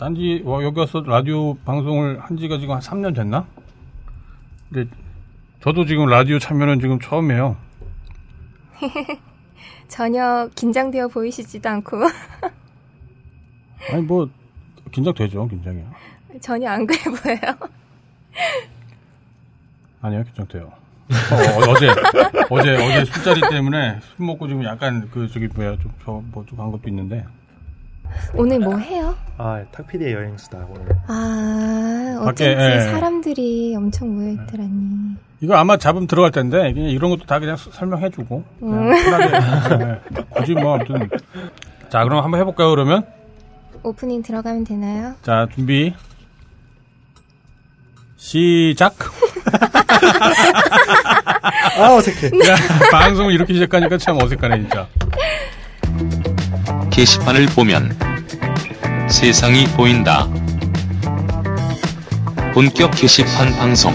딴지 와, 여기 와서 라디오 방송을 한 지가 지금 한 3년 됐나? 근데 저도 지금 라디오 참여는 지금 처음이에요. 전혀 긴장되어 보이시지도 않고 아니 뭐 긴장되죠, 긴장이요. 전혀 안 그래 보여요. 아니요, 긴장돼요. 어, 어제 어제 어제 술자리 때문에 술 먹고 지금 약간 그 저기 뭐야 좀저뭐좀한 것도 있는데 오늘 뭐 해요? 아, 탁피디의 여행수다, 오늘. 아 어쩐지 밖에, 예. 사람들이 엄청 모여 있더라니. 이거 아마 잡음 들어갈 텐데 그냥 이런 것도 다 그냥 수- 설명해주고 그냥 편하게 네. 굳이 뭐 아무튼 자 그럼 한번 해볼까요 그러면 오프닝 들어가면 되나요? 자 준비 시작 아, 어색해. 야, 방송을 이렇게 시작하니까 참 어색하네 진짜 게시판을 보면 세상이 보인다. 본격 게시판 방송.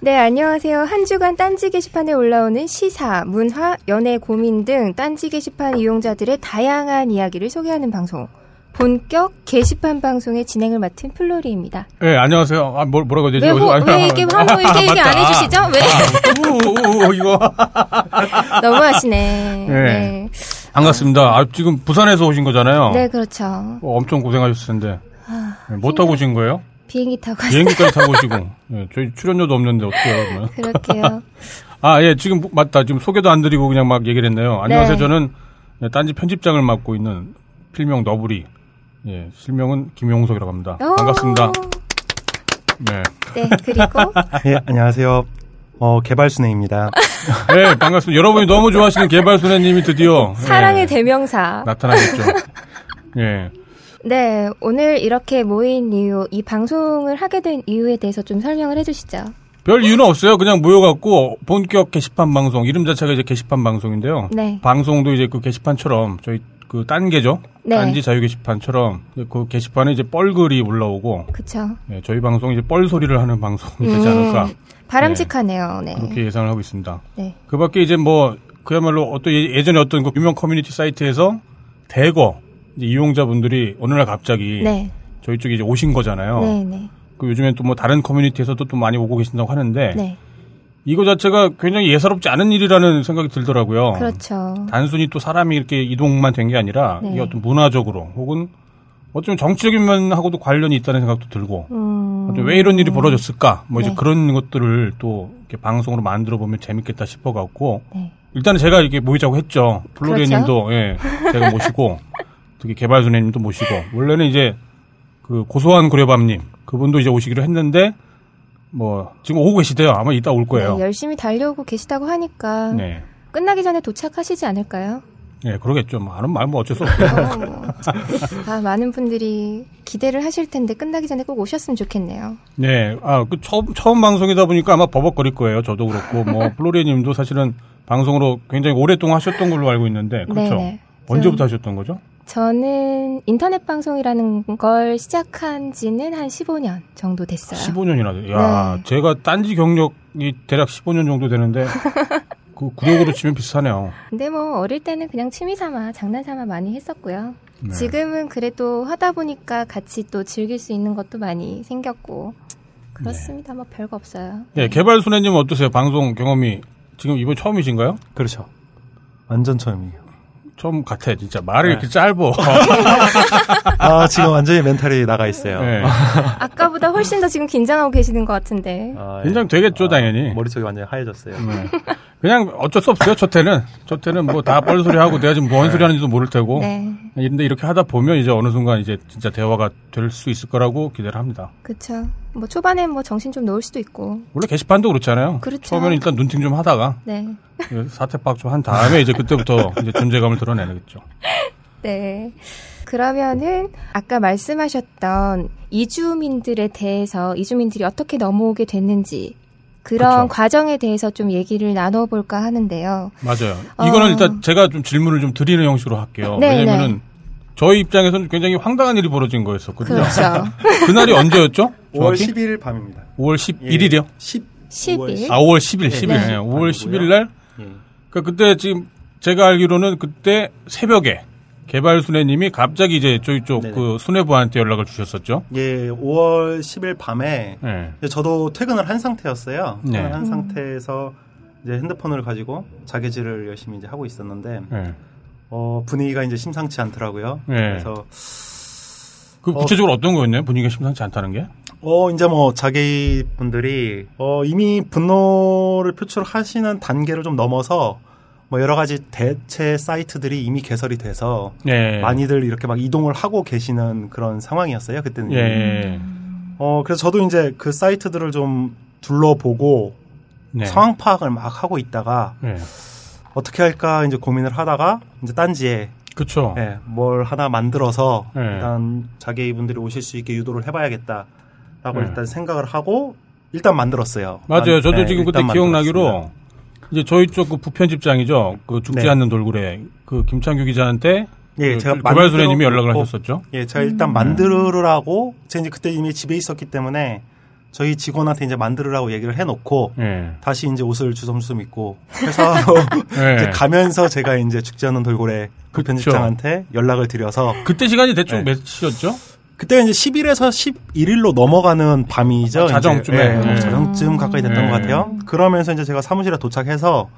네, 안녕하세요. 한 주간 딴지 게시판에 올라오는 시사, 문화, 연애 고민 등 딴지 게시판 이용자들의 다양한 이야기를 소개하는 방송. 본격 게시판 방송의 진행을 맡은 플로리입니다. 네 안녕하세요 아 뭐, 뭐라고 해야 되지 왜, 호, 어디서- 왜 이렇게 한번 이렇게 얘기 안. 해주시죠? 왜? 우, 우, 우, 이거 너무하시네. 네. 네. 반갑습니다 아, 지금 부산에서 오신 거잖아요 네, 그렇죠. 어, 엄청 고생하셨을 텐데 아, 네, 뭐 타고 오신 거예요? 비행기 타고. 비행기까지 타고 오시고 예, 저희 출연료도 없는데 어떻게 해요 그러면 그럴게요. 아, 예, 지금 맞다. 지금 소개도 안 드리고 그냥 막 얘기를 했네요. 안녕하세요. 네. 저는 예, 딴지 편집장을 맡고 있는 필명 너브리. 예, 실명은 김용석이라고 합니다. 오. 반갑습니다. 네. 네, 그리고 예, 안녕하세요. 어, 개발순애입니다. 네, 반갑습니다. 여러분이 너무 좋아하시는 개발소녀님이 드디어 예, 사랑의 대명사. 나타나겠죠. 예. 네, 오늘 이렇게 모인 이유, 이 방송을 하게 된 이유에 대해서 좀 설명을 해주시죠. 별 이유는 없어요. 그냥 모여갖고 본격 게시판 방송, 이름 자체가 이제 게시판 방송인데요. 네. 방송도 이제 그 게시판처럼 저희 그 딴게죠. 네. 딴지 자유 게시판처럼 그 게시판에 이제 뻘글이 올라오고 그쵸. 예, 저희 방송이 이제 뻘 소리를 하는 방송이 되지 음, 않을까 바람직하네요. 네. 그렇게 예상을 하고 있습니다. 네. 그 밖에 이제 뭐 그야말로 어떤 예- 예전에 어떤 그 유명 커뮤니티 사이트에서 대거 이제 이용자분들이 어느 날 갑자기 네. 저희 쪽에 이제 오신 거잖아요. 네, 네. 그 요즘엔 또 뭐 다른 커뮤니티에서도 또 많이 오고 계신다고 하는데 네. 이거 자체가 굉장히 예사롭지 않은 일이라는 생각이 들더라고요. 그렇죠. 단순히 또 사람이 이렇게 이동만 된 게 아니라 네. 이게 어떤 문화적으로 혹은 어쩌면 정치적인 면하고도 관련이 있다는 생각도 들고 음. 왜 이런 일이 벌어졌을까? 뭐 이제 네. 그런 것들을 또 이렇게 방송으로 만들어 보면 재밌겠다 싶어 갖고 네. 일단은 제가 이렇게 모이자고 했죠. 플로리아 그렇죠. 님도 예, 제가 모시고 특히 개발순애 님도 모시고 원래는 이제 그 고소한 고려밤 님 그분도 이제 오시기로 했는데 뭐 지금 오고 계시대요. 아마 이따 올 거예요. 네, 열심히 달려오고 계시다고 하니까 네. 끝나기 전에 도착하시지 않을까요? 예, 그러겠죠. 뭐 하는 말뭐 어쩔 수 없어요. 어, 뭐. 아, 많은 분들이 기대를 하실 텐데 끝나기 전에 꼭 오셨으면 좋겠네요. 네. 아, 그 처음 처음 방송이다 보니까 아마 버벅거릴 거예요. 저도 그렇고 뭐 플로리아 님도 사실은 방송으로 굉장히 오랫동안 하셨던 걸로 알고 있는데 그렇죠. 네네. 언제부터 하셨던 거죠? 저는 인터넷 방송이라는 걸 시작한 지는 한 15년 정도 됐어요. 15년이나 돼. 야, 네. 제가 딴지 경력이 대략 15년 정도 되는데 그 구력으로 치면 비슷하네요. 근데 뭐 어릴 때는 그냥 취미 삼아 장난 삼아 많이 했었고요. 네. 지금은 그래도 하다 보니까 같이 또 즐길 수 있는 것도 많이 생겼고 그렇습니다. 뭐 별거 없어요. 예, 개발 순애님 어떠세요? 방송 경험이 지금 이번 처음이신가요? 그렇죠. 완전 처음이에요. 처음 같아, 진짜 말이 네. 이렇게 짧어. 아, 지금 완전히 멘탈이 나가 있어요. 네. 아까보다 훨씬 더 지금 긴장하고 계시는 것 같은데. 아, 예. 긴장 되겠죠, 당연히. 머릿속이 완전히 하얘졌어요. 네. 그냥 어쩔 수 없어요, 첫 해는. 첫 해는 뭐 다 뻘 소리 하고 내가 지금 뭔 소리 하는지도 모를 테고. 네, 근데 이렇게 하다 보면 이제 어느 순간 이제 진짜 대화가 될 수 있을 거라고 기대를 합니다. 그렇죠. 뭐 초반엔 뭐 정신 좀 놓을 수도 있고. 원래 게시판도 그렇잖아요. 그렇죠. 처음에는 일단 눈팅 좀 하다가 네, 사태박 좀한 다음에 이제 그때부터 이제 존재감을 드러내겠죠. 네. 그러면은 아까 말씀하셨던 이주민들에 대해서 이주민들이 어떻게 넘어오게 됐는지 그런 그쵸. 과정에 대해서 좀 얘기를 나눠볼까 하는데요. 맞아요. 어. 이거는 일단 제가 좀 질문을 좀 드리는 형식으로 할게요. 네, 왜냐면은 저희 입장에서는 굉장히 황당한 일이 벌어진 거였었거든요. 그렇죠. 그날이 언제였죠? 5월 정확히? 10일 밤입니다. 5월 11일이요? 10. 10일. 아, 5월 10일, 10일. 네. 네. 5월 아니고요. 10일 날. 예. 그 그때 지금 제가 알기로는 그때 새벽에 개발 순애님이 갑자기 이제 저희 쪽 네네. 그 순애부한테 연락을 주셨었죠. 예, 5월 10일 밤에 네. 저도 퇴근을 한 상태였어요. 네. 한 상태에서 이제 핸드폰을 가지고 자개질을 열심히 이제 하고 있었는데 네. 어, 분위기가 이제 심상치 않더라고요. 네. 그래서 그 구체적으로 어... 떤 거였나요? 분위기가 심상치 않다는 게? 어 이제 뭐 자기 분들이 어 이미 분노를 표출하시는 단계를 좀 넘어서 뭐 여러 가지 대체 사이트들이 이미 개설이 돼서 네. 많이들 이렇게 막 이동을 하고 계시는 그런 상황이었어요 그때는. 예. 어 그래서 저도 이제 그 사이트들을 좀 둘러보고 네. 상황 파악을 막 하고 있다가 네. 어떻게 할까 이제 고민을 하다가 이제 딴지에 그쵸. 예, 뭘 하나 만들어서 네. 일단 자기 분들이 오실 수 있게 유도를 해봐야겠다라고 네. 일단 생각을 하고 일단 만들었어요. 맞아요. 만- 저도 네, 지금 그때 기억나기로. 이제 저희 쪽 그 부편집장이죠. 그 죽지 네. 않는 돌고래 그 김창규 기자한테 예, 그 제가 만들어 연락을 하셨었죠. 예, 제가 일단 만들으라고 제가 이제 그때 이미 집에 있었기 때문에 저희 직원한테 이제 만들으라고 얘기를 해놓고 예. 다시 이제 옷을 주섬주섬 입고 회사로 예. 가면서 제가 이제 죽지 않는 돌고래 그. 편집장한테 연락을 드려서 그때 시간이 대충 네. 몇 시였죠? 그때가 이제 10일에서 11일로 넘어가는 밤이죠. 아. 자정쯤에. 예, 네. 자정쯤 가까이 됐던 네. 것 같아요. 그러면서 이제 제가 사무실에 도착해서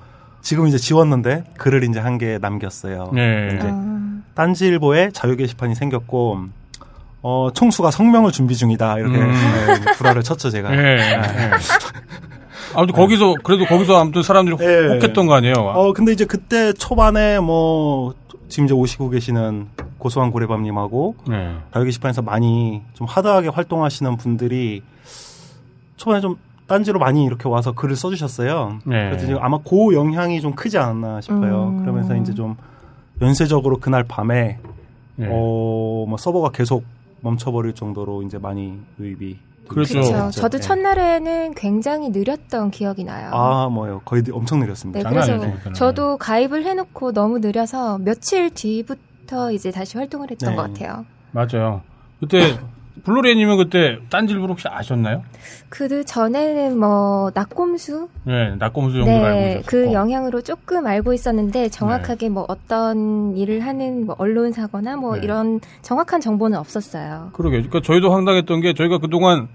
지금 이제 지웠는데 글을 이제 한 개 남겼어요. 네. 이제 아, 딴지일보에 자유 게시판이 생겼고 어, 총수가 성명을 준비 중이다 이렇게 음. 네, 불화를 쳤죠 제가. 예. 예. 아무튼 거기서 그래도 거기서 아무튼 사람들이 예. 혹했던 거 아니에요? 어 근데 이제 그때 초반에 뭐 지금 이제 오시고 계시는 고소한 고래밤님하고 네. 자유 게시판에서 많이 좀 하드하게 활동하시는 분들이 초반에 좀 딴지로 많이 이렇게 와서 글을 써주셨어요. 네. 그래서 지금 아마 그 영향이 좀 크지 않았나 싶어요. 음. 그러면서 이제 좀 연쇄적으로 그날 밤에 네. 어, 뭐 서버가 계속 멈춰버릴 정도로 이제 많이 유입이 그렇죠. 그렇죠. 저도 네. 첫날에는 굉장히 느렸던 기억이 나요. 아, 뭐요. 거의 엄청 네, 느렸습니다. 장난 그래서. 저도 가입을 해놓고 너무 느려서 며칠 뒤부터 이제 다시 활동을 했던 네. 것 같아요. 맞아요. 그때 블루레이님은 그때 딴지일보 혹시 아셨나요? 그 전에는 뭐 나꼼수 네, 나꼼수 정도 알고 네, 있었고. 그 영향으로 조금 알고 있었는데 정확하게 뭐 어떤 일을 하는 뭐 언론사거나 뭐 네. 이런 정확한 정보는 없었어요. 그러게. 그러니까 저희도 황당했던 게 저희가 그동안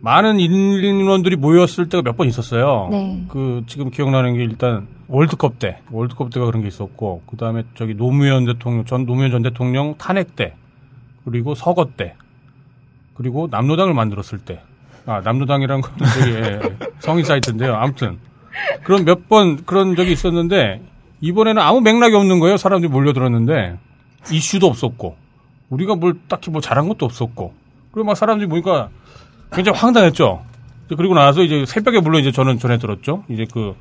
많은 인원들이 모였을 때가 몇 번 있었어요. 네. 그 지금 기억나는 게 일단 월드컵 때, 월드컵 때가 그런 게 있었고, 그 다음에 저기 노무현 대통령, 전 노무현 전 대통령 탄핵 때, 그리고 서거 때, 그리고 남로당을 만들었을 때, 아 남로당이란 건 예, 성인 사이트인데요. 아무튼 그런 몇 번 그런 적이 있었는데 이번에는 아무 맥락이 없는 거예요. 사람들이 몰려들었는데 이슈도 없었고 우리가 뭘 딱히 뭐 잘한 것도 없었고 그리고 막 사람들이 보니까 굉장히 황당했죠. 그리고 나서 이제 새벽에 물론 이제 저는 전해 들었죠. 이제 그,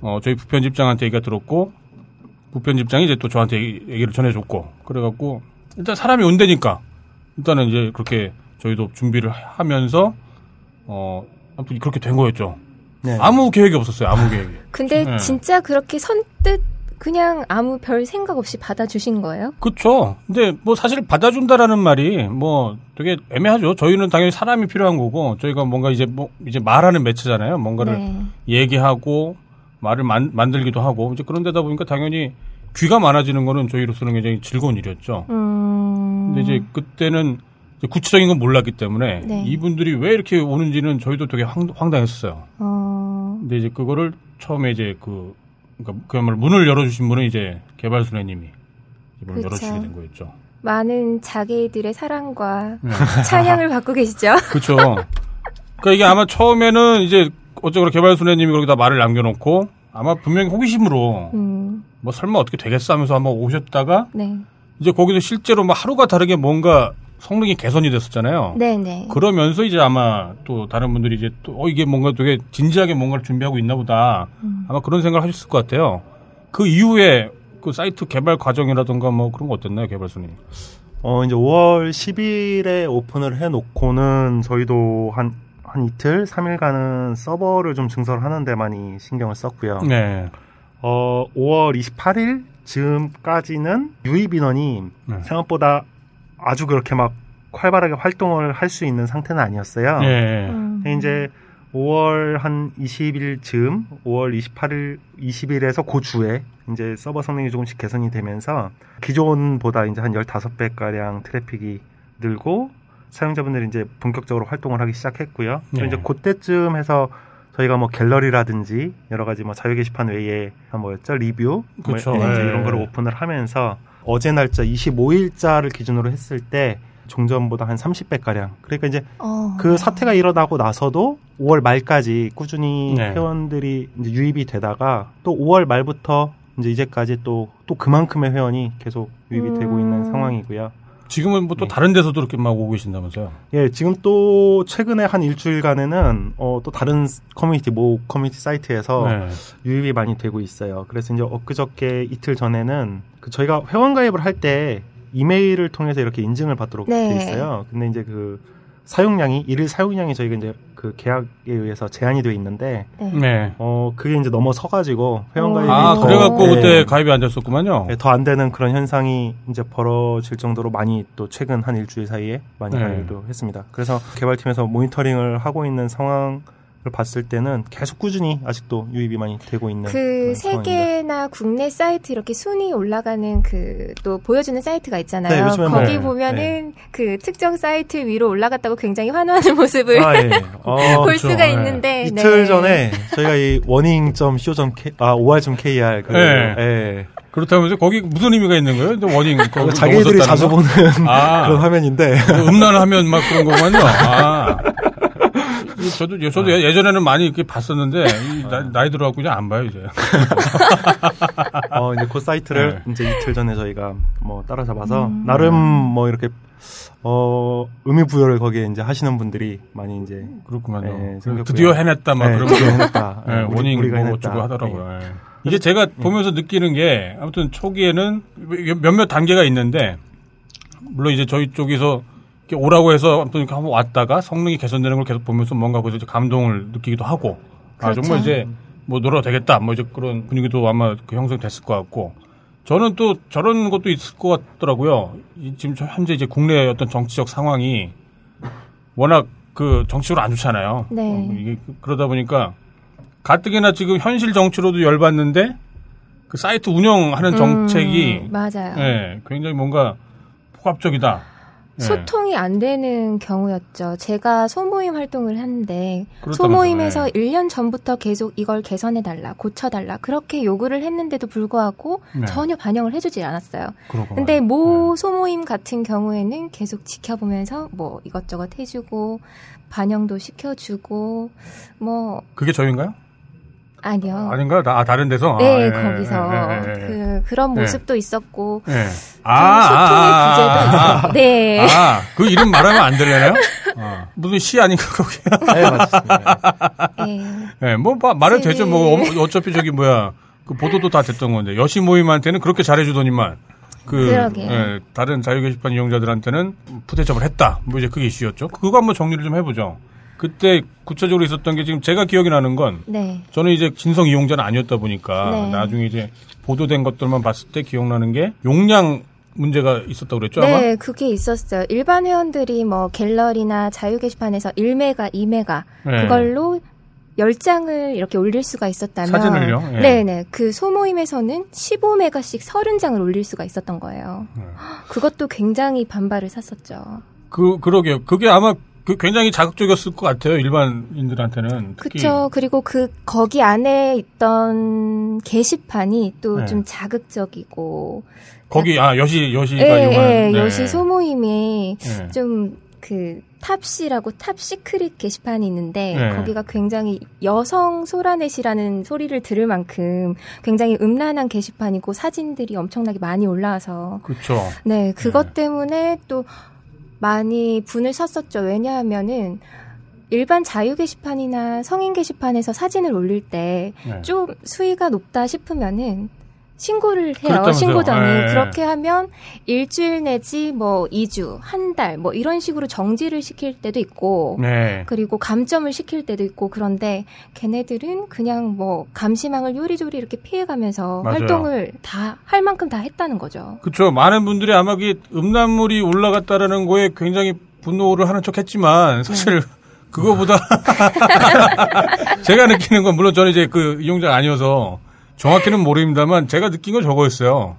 어, 저희 부편집장한테 얘기가 들었고, 부편집장이 이제 또 저한테 얘기- 얘기를 전해줬고, 그래갖고, 일단 사람이 온다니까, 일단은 이제 그렇게 저희도 준비를 하면서, 어, 아무튼 그렇게 된 거였죠. 네. 아무 계획이 없었어요, 아무 계획이. 근데 네. 진짜 그렇게 선뜻 그냥 아무 별 생각 없이 받아주신 거예요? 그쵸. 근데 뭐 사실 받아준다라는 말이 뭐 되게 애매하죠. 저희는 당연히 사람이 필요한 거고, 저희가 뭔가 이제 뭐, 이제 말하는 매체잖아요. 뭔가를 네. 얘기하고 말을 만, 만들기도 하고 이제 그런 데다 보니까 당연히 귀가 많아지는 거는 저희로서는 굉장히 즐거운 일이었죠. 음. 근데 이제 그때는 이제 구체적인 건 몰랐기 때문에 네. 이분들이 왜 이렇게 오는지는 저희도 되게 황, 황당했어요. 어. 근데 이제 그거를 처음에 이제 그 그러니까 그야말로 문을 열어주신 분은 이제 개발순애님이 문을 그쵸. 열어주시게 된 거였죠. 많은 자기들의 사랑과 네. 찬양을 받고 계시죠? 그렇죠. 그러니까 이게 아마 처음에는 이제 어쩌고 개발순애님이 거기다 말을 남겨놓고 아마 분명히 호기심으로 음. 뭐 설마 어떻게 되겠어 하면서 한번 오셨다가 네. 이제 거기서 실제로 막 하루가 다르게 뭔가 성능이 개선이 됐었잖아요. 네네. 그러면서 이제 아마 또 다른 분들이 이제 또 어, 이게 뭔가 되게 진지하게 뭔가를 준비하고 있나 보다. 음. 아마 그런 생각을 하셨을 것 같아요. 그 이후에 그 사이트 개발 과정이라든가 뭐 그런 거 어땠나요, 개발순이? 어, 이제 5월 10일에 오픈을 해놓고는 저희도 한, 한 이틀, 3일간은 서버를 좀 증설을 하는데 많이 신경을 썼고요. 네. 어, 5월 28일 즈음까지는 유입 인원이 네. 생각보다 아주 그렇게 막 활발하게 활동을 할 수 있는 상태는 아니었어요. 예. 음. 이제 5월 한 20일 즈음, 5월 28일, 20일에서 그 주에 이제 서버 성능이 조금씩 개선이 되면서 기존보다 이제 한 15배 가량 트래픽이 늘고 사용자분들이 이제 본격적으로 활동을 하기 시작했고요. 네. 이제 그때쯤 해서 저희가 뭐 갤러리라든지 여러 가지 뭐 자유 게시판 외에 한 뭐였죠 리뷰 뭐 그쵸. 이제 네. 이런 거를 오픈을 하면서 어제 날짜 25일자를 기준으로 했을 때 종전보다 한 30배 가량. 그러니까 이제 어. 그 사태가 일어나고 나서도 5월 말까지 꾸준히 네. 회원들이 이제 유입이 되다가 또 5월 말부터 이제 이제까지 또 또 그만큼의 회원이 계속 유입이 음. 되고 있는 상황이고요. 지금은 뭐또 네. 다른 데서도 이렇게 막 오고 계신다면서요? 예, 지금 또 최근에 한 일주일간에는 어, 또 다른 커뮤니티 모 커뮤니티 사이트에서 네. 유입이 많이 되고 있어요. 그래서 이제 엊그저께 이틀 전에는 그 저희가 회원 가입을 할 때 이메일을 통해서 이렇게 인증을 받도록 네. 돼 있어요. 근데 이제 그 사용량이 일일 사용량이 저희가 이제 그 계약에 의해서 제한이 돼 있는데 네. 네. 어 그게 이제 넘어서 가지고 회원 어. 가입이 아, 더- 그래 갖고 네. 그때 가입이 안 됐었구만요. 더안 되는 그런 현상이 이제 벌어질 정도로 많이 또 최근 한 일주일 사이에 많이 네. 발견도 했습니다. 그래서 개발팀에서 모니터링을 하고 있는 상황을 봤을 때는 계속 꾸준히 아직도 유입이 많이 되고 있는 그. 세계나 국내 사이트 이렇게 순위 올라가는 그 또 보여주는 사이트가 있잖아요. 네, 요즘에 거기 뭐- 보면은 그 특정 사이트 위로 올라갔다고 굉장히 환호하는 모습을 아, 예. 어, 볼 그렇죠. 수가 네. 있는데 이틀 네. 전에 저희가 이 warning.co.k 아 or.kr 그 네. 예. 그렇다면서 거기 무슨 의미가 있는 거예요? 근데 warning 자기들이 자주 거? 보는 아. 그런 화면인데 그 음란하면 막 그런 거군요. 아. 이 저도 저도 예- 예전에는 많이 이렇게 봤었는데 이 나, 나이 들어갖고 이제 안 봐요 이제. 어, 이제 그 사이트를 네. 이제 이틀 전에 저희가 뭐 따라잡아서 음. 나름 뭐 이렇게 어 의미 부여를 거기에 이제 하시는 분들이 많이 이제 그렇구만요. 네, 그래서 생겼고요. 드디어 해냈다 막 네, 그런 거. 해냈다. 네, 네, 우리- 원인 우리가 뭐 해냈다. 어쩌고 하더라고요. 네. 예. 이게 제가 보면서 느끼는 게 아무튼 초기에는 몇몇 단계가 있는데 물론 이제 저희 쪽에서 오라고 해서 아무튼 이렇게 한번 왔다가 성능이 개선되는 걸 계속 보면서 뭔가 이제 감동을 느끼기도 하고 아 그렇죠. 정말 이제 뭐 놀아도 되겠다 뭐 이제 그런 분위기도 아마 그 형성됐을 것 같고 저는 또 저런 것도 있을 것 같더라고요. 이 지금 저 현재 이제 국내 어떤 정치적 상황이 워낙 그 정치적으로 안 좋잖아요. 네. 어, 이게 그러다 보니까 가뜩이나 지금 현실 정치로도 열받는데 그 사이트 운영하는 정책이 음, 맞아요. 예, 굉장히 뭔가 폭압적이다. 예. 소통이 안 되는 경우였죠. 제가 소모임 활동을 하는데. 소모임에서 예. 1년 전부터 계속 이걸 개선해 달라, 고쳐 달라 그렇게 요구를 했는데도 불구하고 네. 전혀 반영을 해주질 않았어요. 그러고 근데. 모 소모임 같은 경우에는 계속 지켜보면서 뭐 이것저것 해주고 반영도 시켜주고 뭐 예. 그게 저인가요? 아니요. 아닌가? 아, 다른 데서? 네, 아, 예, 거기서 예, 예, 예. 그 그런 네. 모습도 있었고 예. 좀 아, 소통의 아, 부재도 아, 아, 있어요. 네. 아, 그 이름 말하면 안 되려나요? 아, 무슨 시 아닌가, 거기. 네, 맞습니다. 네. 예, 뭐, 마- 말해도 네. 되죠. 뭐, 어- 어차피 저기 뭐야. 그 보도도 다 됐던 건데. 여시 모임한테는 그렇게 잘해주더니만. 그. 예, 다른 자유 게시판 이용자들한테는 푸대접을 했다. 뭐 이제 그게 이슈였죠. 그거 한번 정리를 좀 해보죠. 그때 구체적으로 있었던 게 지금 제가 기억이 나는 건 네. 저는 이제 진성 이용자는 아니었다 보니까 네. 나중에 이제 보도된 것들만 봤을 때 기억나는 게 용량 문제가 있었다고 그랬죠 아마? 네, 그게 있었어요. 일반 회원들이 뭐 갤러리나 자유 게시판에서 1메가, 2메가 네. 그걸로 10장을 이렇게 올릴 수가 있었다면 사진을요? 예. 네, 네. 그 소모임에서는 15메가씩 30장을 올릴 수가 있었던 거예요. 네. 그것도 굉장히 반발을 샀었죠. 그 그러게요. 그게 아마 그 굉장히 자극적이었을 것 같아요 일반인들한테는. 그쵸. 그리고 그, 거기 안에 있던 게시판이 또 네. 좀 자극적이고. 거기 아 여시 여시가 예, 이용하는 예, 네. 여시 소모임이 네. 좀그 탑시라고 top secret 게시판이 있는데 네. 거기가 굉장히 여성 소라넷이라는 소리를 들을 만큼 굉장히 음란한 게시판이고 사진들이 엄청나게 많이 올라와서 그렇죠. 네 그것 네. 때문에 또 많이 분을 샀었죠 왜냐하면은 일반 자유 게시판이나 성인 게시판에서 사진을 올릴 때 네. 좀 수위가 높다 싶으면은 신고를 해요. 그렇다면서요. 신고장이. 네. 그렇게 하면 일주일 내지 뭐 2주, 한 달 뭐 이런 식으로 정지를 시킬 때도 있고 네. 그리고 감점을 시킬 때도 있고 그런데 걔네들은 그냥 뭐 감시망을 요리조리 이렇게 피해 가면서 맞아요. 활동을 다 할 만큼 다 했다는 거죠. 그렇죠. 많은 분들이 아마 그 음란물이 올라갔다라는 거에 굉장히 분노를 하는 척 했지만 사실 그거보다 제가 느끼는 건 물론 저는 이제 그 이용자가 아니어서 정확히는 모릅니다만 제가 느낀 건 저거였어요.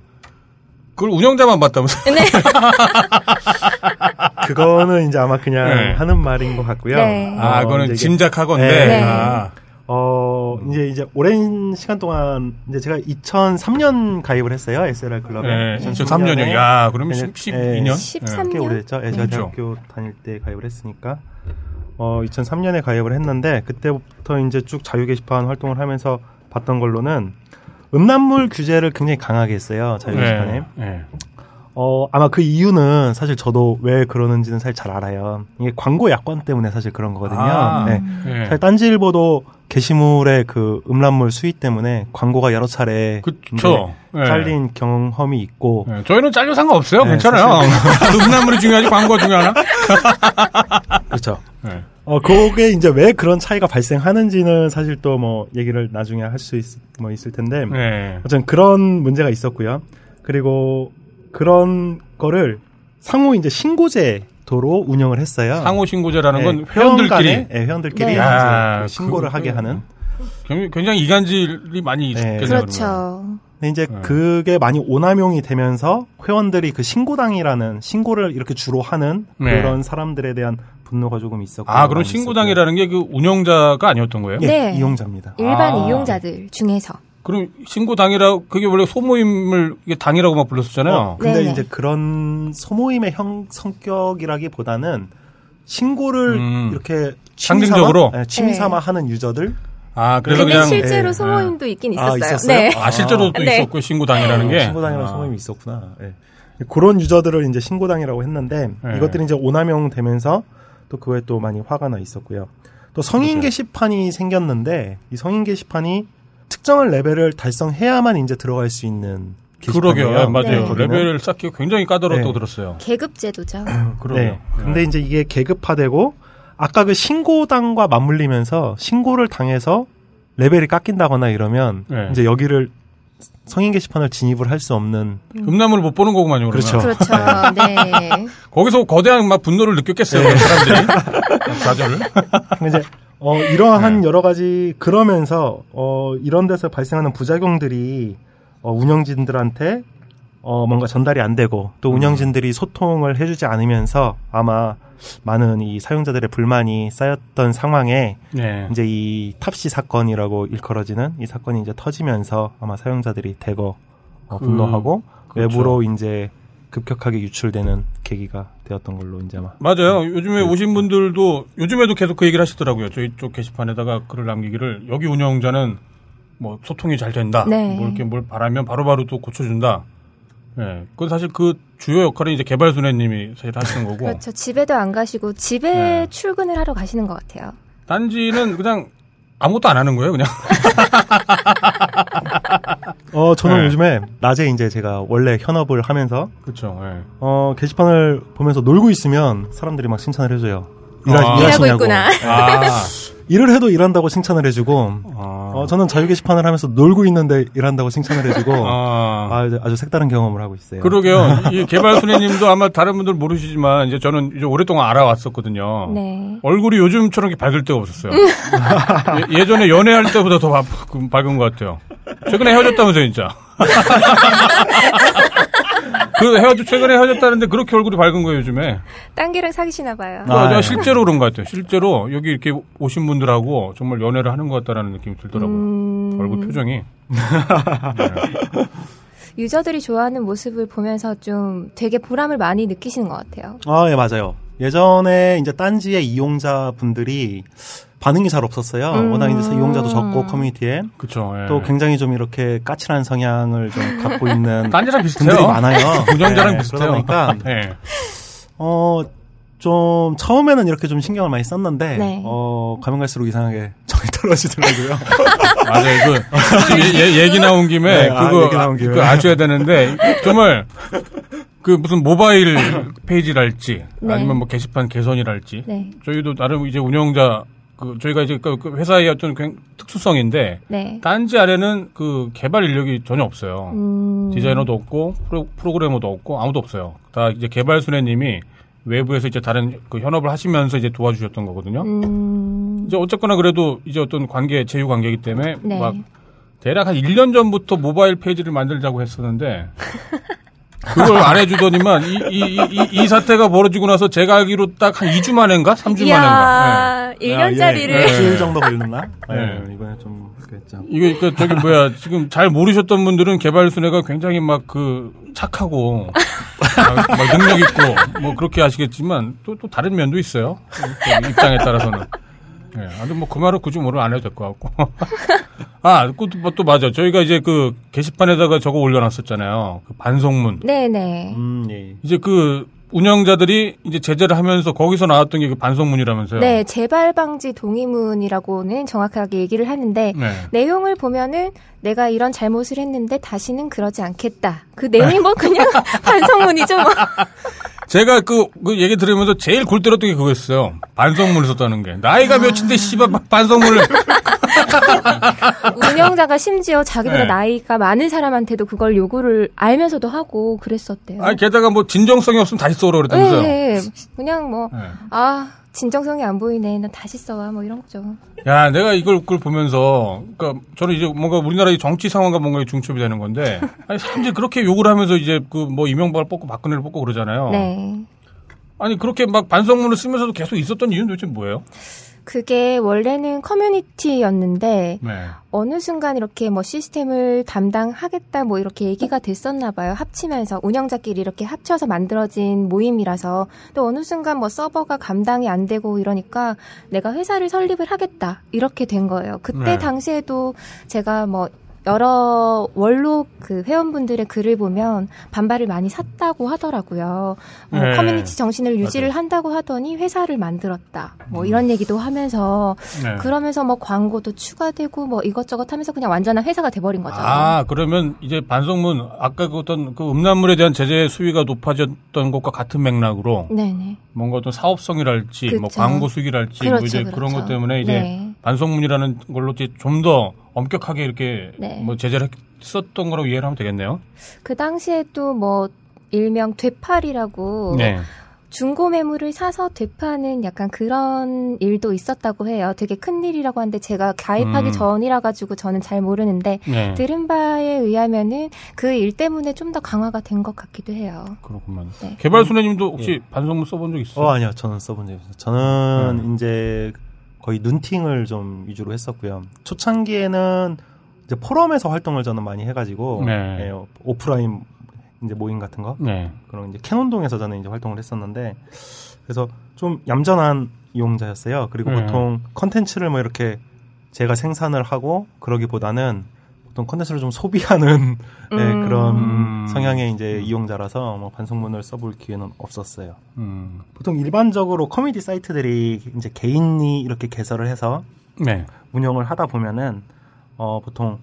그걸 운영자만 봤다면서. 네. 그거는 이제 아마 그냥 네. 하는 말인 것 같고요. 네. 아, 어, 그거는 이제 이게, 짐작하건데. 네. 아, 어, 이제 이제 오랜 시간 동안 이제 제가 2003년 가입을 했어요. SLR 클럽에. 네, 2003년이요. 야, 네, 10, 네. 12년? 13꽤 년? 오래됐죠. 예, 제가 그렇죠. 대학교 다닐 때 가입을 했으니까. 어, 2003년에 가입을 했는데 그때부터 이제 쭉 자유 게시판 활동을 하면서 봤던 걸로는 음란물 규제를 굉장히 강하게 했어요. 자유 게시판에. 네. 네. 어, 아마 그 이유는 사실 저도 왜 그러는지는 사실 잘 알아요. 이게 광고 약관 때문에 사실 그런 거거든요. 아, 네. 네. 사실 딴지일보도 게시물의 그 음란물 수익 때문에 광고가 여러 차례 그쵸. 네. 잘린 경험이 있고 네, 저희는 잘려 상관없어요. 네, 괜찮아요. 음란물이 중요하지 광고가 중요하나? 그렇죠. 네. 어, 그게 이제 왜 그런 차이가 발생하는지는 사실 또 뭐 얘기를 나중에 할 수 있, 뭐 있을 텐데 네. 어쨌든 그런 문제가 있었고요. 그리고 그런 거를 상호 이제 신고제도로 운영을 했어요. 상호 신고제라는 건 네, 회원들끼리 간에, 네, 회원들끼리 네. 그 신고를 그- 하게 하는. 굉장히- 굉장히 이간질이 많이 네. 있겠네요. 그렇죠. 근데 이제 네. 그게 많이 오남용이 되면서 회원들이 그 신고당이라는 신고를 이렇게 주로 하는 네. 그런 사람들에 대한 분노가 조금 있었고. 아, 그럼 신고당이라는 게 그 운영자가 아니었던 거예요? 예, 네. 이용자입니다. 일반 아. 이용자들 중에서. 그럼 신고당이라 그게 원래 소모임을 이게 당이라고 막 불렀었잖아요. 어, 근데 네네. 이제 그런 소모임의 형 성격이라기보다는 신고를 음. 이렇게 상징적으로? 취미 삼아, 네, 취미 네. 삼아 하는 유저들 아, 그래서 근데 그냥 실제로 예. 소모임도 있긴 아, 있었어요. 있었어요? 네. 아, 실제로 또 네. 있었고 신고당이라는 게 신고당이라는 아. 소모임이 있었구나. 예. 그런 유저들을 이제 신고당이라고 했는데 네. 이것들이 이제 오남용 되면서 또 그거에 또 많이 화가 나 있었고요. 또 성인 맞아요. 게시판이 생겼는데 이 성인 게시판이 특정한 레벨을 달성해야만 이제 들어갈 수 있는 그러게요. 게시판이에요. 예, 맞아요. 네. 레벨을 쌓기 굉장히 까다롭다고 네. 들었어요. 계급 제도죠. 그러게요. 네. 근데 이제 이게 계급화되고 아까 그 신고당과 맞물리면서 신고를 당해서 레벨이 깎인다거나 이러면 네. 이제 여기를 성인 게시판을 진입을 할 수 없는 음란물을 못 보는 거구만요. 그렇죠. 그렇죠. 네. 거기서 거대한 막 분노를 느꼈겠어요. 네. 사람들이. 좌절을. 이제 어 이러한 네. 여러 가지 그러면서 어 이런 데서 발생하는 부작용들이 어 운영진들한테 어 뭔가 전달이 안 되고 또 음. 운영진들이 소통을 해주지 않으면서 아마 많은 이 사용자들의 불만이 쌓였던 상황에 네. 이제 이 탑시 사건이라고 일컬어지는 이 사건이 이제 터지면서 아마 사용자들이 대거 어, 그- 분노하고 그렇죠. 외부로 이제 급격하게 유출되는 계기가 되었던 걸로 이제 아마 맞아요. 요즘에 네. 오신 분들도 요즘에도 계속 그 얘기를 하시더라고요. 저희 쪽 게시판에다가 글을 남기기를 여기 운영자는 뭐 소통이 잘 된다. 네. 뭐 이렇게 뭘 바라면 바로바로 또 고쳐준다. 예. 그건 사실 그 주요 역할은 이제 개발순애님이 사실 하시는 거고. 그렇죠. 집에도 안 가시고 집에 네. 출근을 하러 가시는 것 같아요. 딴지는 그냥 아무것도 안 하는 거예요, 그냥. 어 저는 네. 요즘에 낮에 이제 제가 원래 현업을 하면서 그렇죠. 예. 어 게시판을 보면서 놀고 있으면 사람들이 막 칭찬을 해줘요. 일하, 아. 일하고. 있구나. 아. 일을 해도 일한다고 칭찬을 해주고 아. 어, 저는 자유 게시판을 하면서 놀고 있는데 일한다고 칭찬을 해주고 아. 아, 아주 색다른 경험을 하고 있어요. 그러게요. 이 개발 순애님도 아마 다른 분들 모르시지만 이제 저는 이제 오랫동안 알아왔었거든요. 네. 얼굴이 요즘처럼 이렇게 밝을 때가 없었어요. 예, 전에 연애할 때보다 더 밝- 밝은 것 같아요. 최근에 헤어졌다면서요, 진짜. 그 헤어져 최근에 헤어졌다는데 그렇게 얼굴이 밝은 거예요, 요즘에. 딴기랑 사귀시나 봐요. 아, 아, 예. 실제로 그런 것 같아요. 실제로 여기 이렇게 오신 분들하고 정말 연애를 하는 것 같다라는 느낌이 들더라고요. 음, 얼굴 표정이. 유저들이 좋아하는 모습을 보면서 좀 되게 보람을 많이 느끼시는 것 같아요. 아, 예, 맞아요. 예전에 이제 딴지의 이용자 분들이 반응이 잘 없었어요. 음. 워낙 이제 이용자도 적고 커뮤니티에 그쵸. 예. 또 굉장히 좀 이렇게 까칠한 성향을 좀 갖고 있는 딴지랑 비슷해요. 분들이 많아요. 운영자랑 네, 비슷해요. 그러다 보니까 예. 어, 좀 처음에는 이렇게 좀 신경을 많이 썼는데 네. 어, 가면 갈수록 이상하게 정이 떨어지더라고요. 맞아요. 그 지금 얘, 얘- 얘기 나온 김에 네, 아, 그거 얘기 나온 김에. 그거 아셔야 되는데 정말 그 무슨 모바일 페이지랄지 네. 아니면 뭐 게시판 개선이랄지 네. 저희도 나름 이제 운영자 그 저희가 이제 그- 그 회사의 어떤 특수성인데 네. 딴지 아래는 그 개발 인력이 전혀 없어요. 음, 디자이너도 없고 프로, 프로 그래머도 없고 아무도 없어요. 다 이제 개발 순애님이 외부에서 이제 다른 그 현업을 하시면서 이제 도와주셨던 거거든요. 음, 이제 어쨌거나 그래도 이제 어떤 관계, 제휴 관계이기 때문에 네. 막 대략 한 1년 전부터 모바일 페이지를 만들자고 했었는데 그걸 안 해주더니만 이, 이, 이, 이, 이 사태가 벌어지고 나서 제가 알기로 딱 한 2주 만인가? 3주 만인가? 예. 이야, 1년짜리를. 네. 일주일 정도 걸렸나? 네. 네. 이번에 좀 그랬죠. 이거 그 저기 뭐야 지금 잘 모르셨던 분들은 개발 순회가 굉장히 막 그 착하고 막, 막 능력 있고 뭐 그렇게 아시겠지만 또 또 다른 면도 있어요 그 입장에 따라서는 예 아주 뭐 그 말을 굳이 뭐를 안 해도 될 것 같고 아또 또 맞아 저희가 이제 그 게시판에다가 저거 올려놨었잖아요 그 반성문 네네. 음, 예. 이제 그 운영자들이 이제 제재를 하면서 거기서 나왔던 게 그 반성문이라면서요 네, 재발 방지 동의문이라고는 정확하게 얘기를 하는데 네. 내용을 보면은 내가 이런 잘못을 했는데 다시는 그러지 않겠다. 그 내용이 뭐 그냥 반성문이죠. 뭐. 제가 그, 그 얘기 들으면서 제일 골 때렸던 게 그거였어요. 반성문을 썼다는 게. 나이가 몇인데, 씨발, 반성문을. 운영자가 심지어 자기보다 네. 나이가 많은 사람한테도 그걸 요구를 알면서도 하고 그랬었대요. 아니, 게다가 뭐, 진정성이 없으면 다시 써오라 그랬다면서요. 네, 그냥 뭐, 네. 아, 진정성이 안 보이네. 난 다시 써와. 뭐 이런 거죠. 야, 내가 이걸, 그걸 보면서, 그니까, 저는 이제 뭔가 우리나라의 정치 상황과 뭔가 중첩이 되는 건데, 아니, 사람들이 그렇게 욕을 하면서 이제 그 뭐, 이명박을 뽑고 박근혜를 뽑고 그러잖아요. 네. 아니, 그렇게 막 반성문을 쓰면서도 계속 있었던 이유는 도대체 뭐예요? 그게 원래는 커뮤니티였는데 네. 어느 순간 이렇게 뭐 시스템을 담당하겠다 뭐 이렇게 얘기가 됐었나 봐요. 합치면서 운영자끼리 이렇게 합쳐서 만들어진 모임이라서 또 어느 순간 뭐 서버가 감당이 안 되고 이러니까 내가 회사를 설립을 하겠다 이렇게 된 거예요. 그때 네. 당시에도 제가 뭐 여러 원로 그 회원분들의 글을 보면 반발을 많이 샀다고 하더라고요. 뭐 네. 커뮤니티 정신을 유지를 맞아요. 한다고 하더니 회사를 만들었다. 뭐 이런 얘기도 하면서 네. 그러면서 뭐 광고도 추가되고 뭐 이것저것 하면서 그냥 완전한 회사가 돼버린 거죠. 아, 그러면 이제 반성문, 아까 그 어떤 그 음란물에 대한 제재 수위가 높아졌던 것과 같은 맥락으로 네네. 뭔가 어떤 사업성이랄지 뭐 그쵸. 광고 수익이랄지 뭐 그렇죠, 이제 그런 그렇죠. 것 때문에 이제 네. 반성문이라는 걸로 이제 좀더 엄격하게 이렇게 네. 뭐 제재를 했었던 거라고 이해를 하면 되겠네요. 그 당시에 또 뭐 일명 되팔이라고 네. 중고 매물을 사서 되파는 약간 그런 일도 있었다고 해요. 되게 큰 일이라고 하는데 제가 가입하기 음. 전이라 가지고 저는 잘 모르는데 네. 들은 바에 의하면은 그 일 때문에 좀 더 강화가 된 것 같기도 해요. 그렇구만. 네. 개발순애님도 혹시 반성문 써본 적 있어요? 어, 아니요. 저는 써본 적이 없어요. 저는 이제 거의 눈팅을 좀 위주로 했었고요. 초창기에는 이제 포럼에서 활동을 저는 많이 해가지고 네. 예, 오프라인 이제 모임 같은 거 네. 그런 이제 캐논동에서 저는 이제 활동을 했었는데 그래서 좀 얌전한 이용자였어요. 그리고 네. 보통 컨텐츠를 뭐 이렇게 제가 생산을 하고 그러기보다는 보통 컨텐츠를 좀 소비하는 네, 음. 그런 성향의 이제 이용자라서 뭐 반성문을 써볼 기회는 없었어요. 음. 보통 일반적으로 커뮤니티 사이트들이 이제 개인이 이렇게 개설을 해서 네. 운영을 하다 보면은 어 보통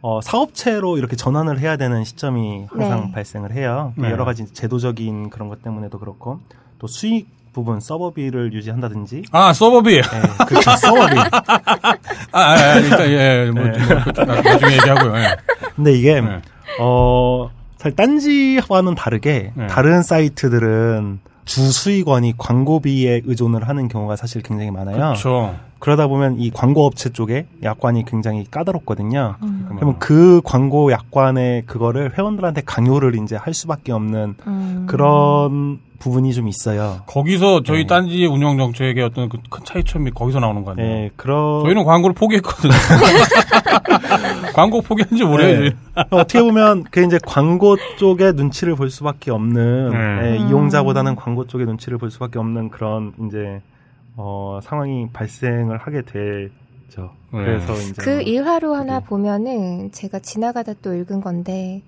어 사업체로 이렇게 전환을 해야 되는 시점이 항상 네. 발생을 해요. 네. 여러 가지 제도적인 그런 것 때문에도 그렇고 또 수익 부분 서버비를 유지한다든지 아, 서버비. 예, 그렇죠 서버비. 아, 아, 아, 일단, 예, 뭐, 네. 뭐 그쪽 나- 나중에 얘기하고요. 예. 근데 이게 네. 어 사실 딴지와는 다르게 네. 다른 사이트들은 주 수익원이 광고비에 의존을 하는 경우가 사실 굉장히 많아요. 그렇죠. 그러다 보면 이 광고 업체 쪽에 약관이 굉장히 까다롭거든요. 음. 그러면 그 광고 약관의 그거를 회원들한테 강요를 이제 할 수밖에 없는 음. 그런 부분이 좀 있어요. 거기서 저희 네. 딴지 운영 정책의 어떤 그 큰 차이점이 거기서 나오는 거 아니에요? 네, 그런 저희는 광고를 포기했거든요. 광고 포기한지 모르요 네. 어떻게 보면 그 이제 광고 쪽의 눈치를 볼 수밖에 없는 네. 예, 음. 이용자보다는 광고 쪽의 눈치를 볼 수밖에 없는 그런 이제 어, 상황이 발생을 하게 되죠. 네. 그래서 이제 그뭐 일화로 하나 보면은 제가 지나가다 또 읽은 건데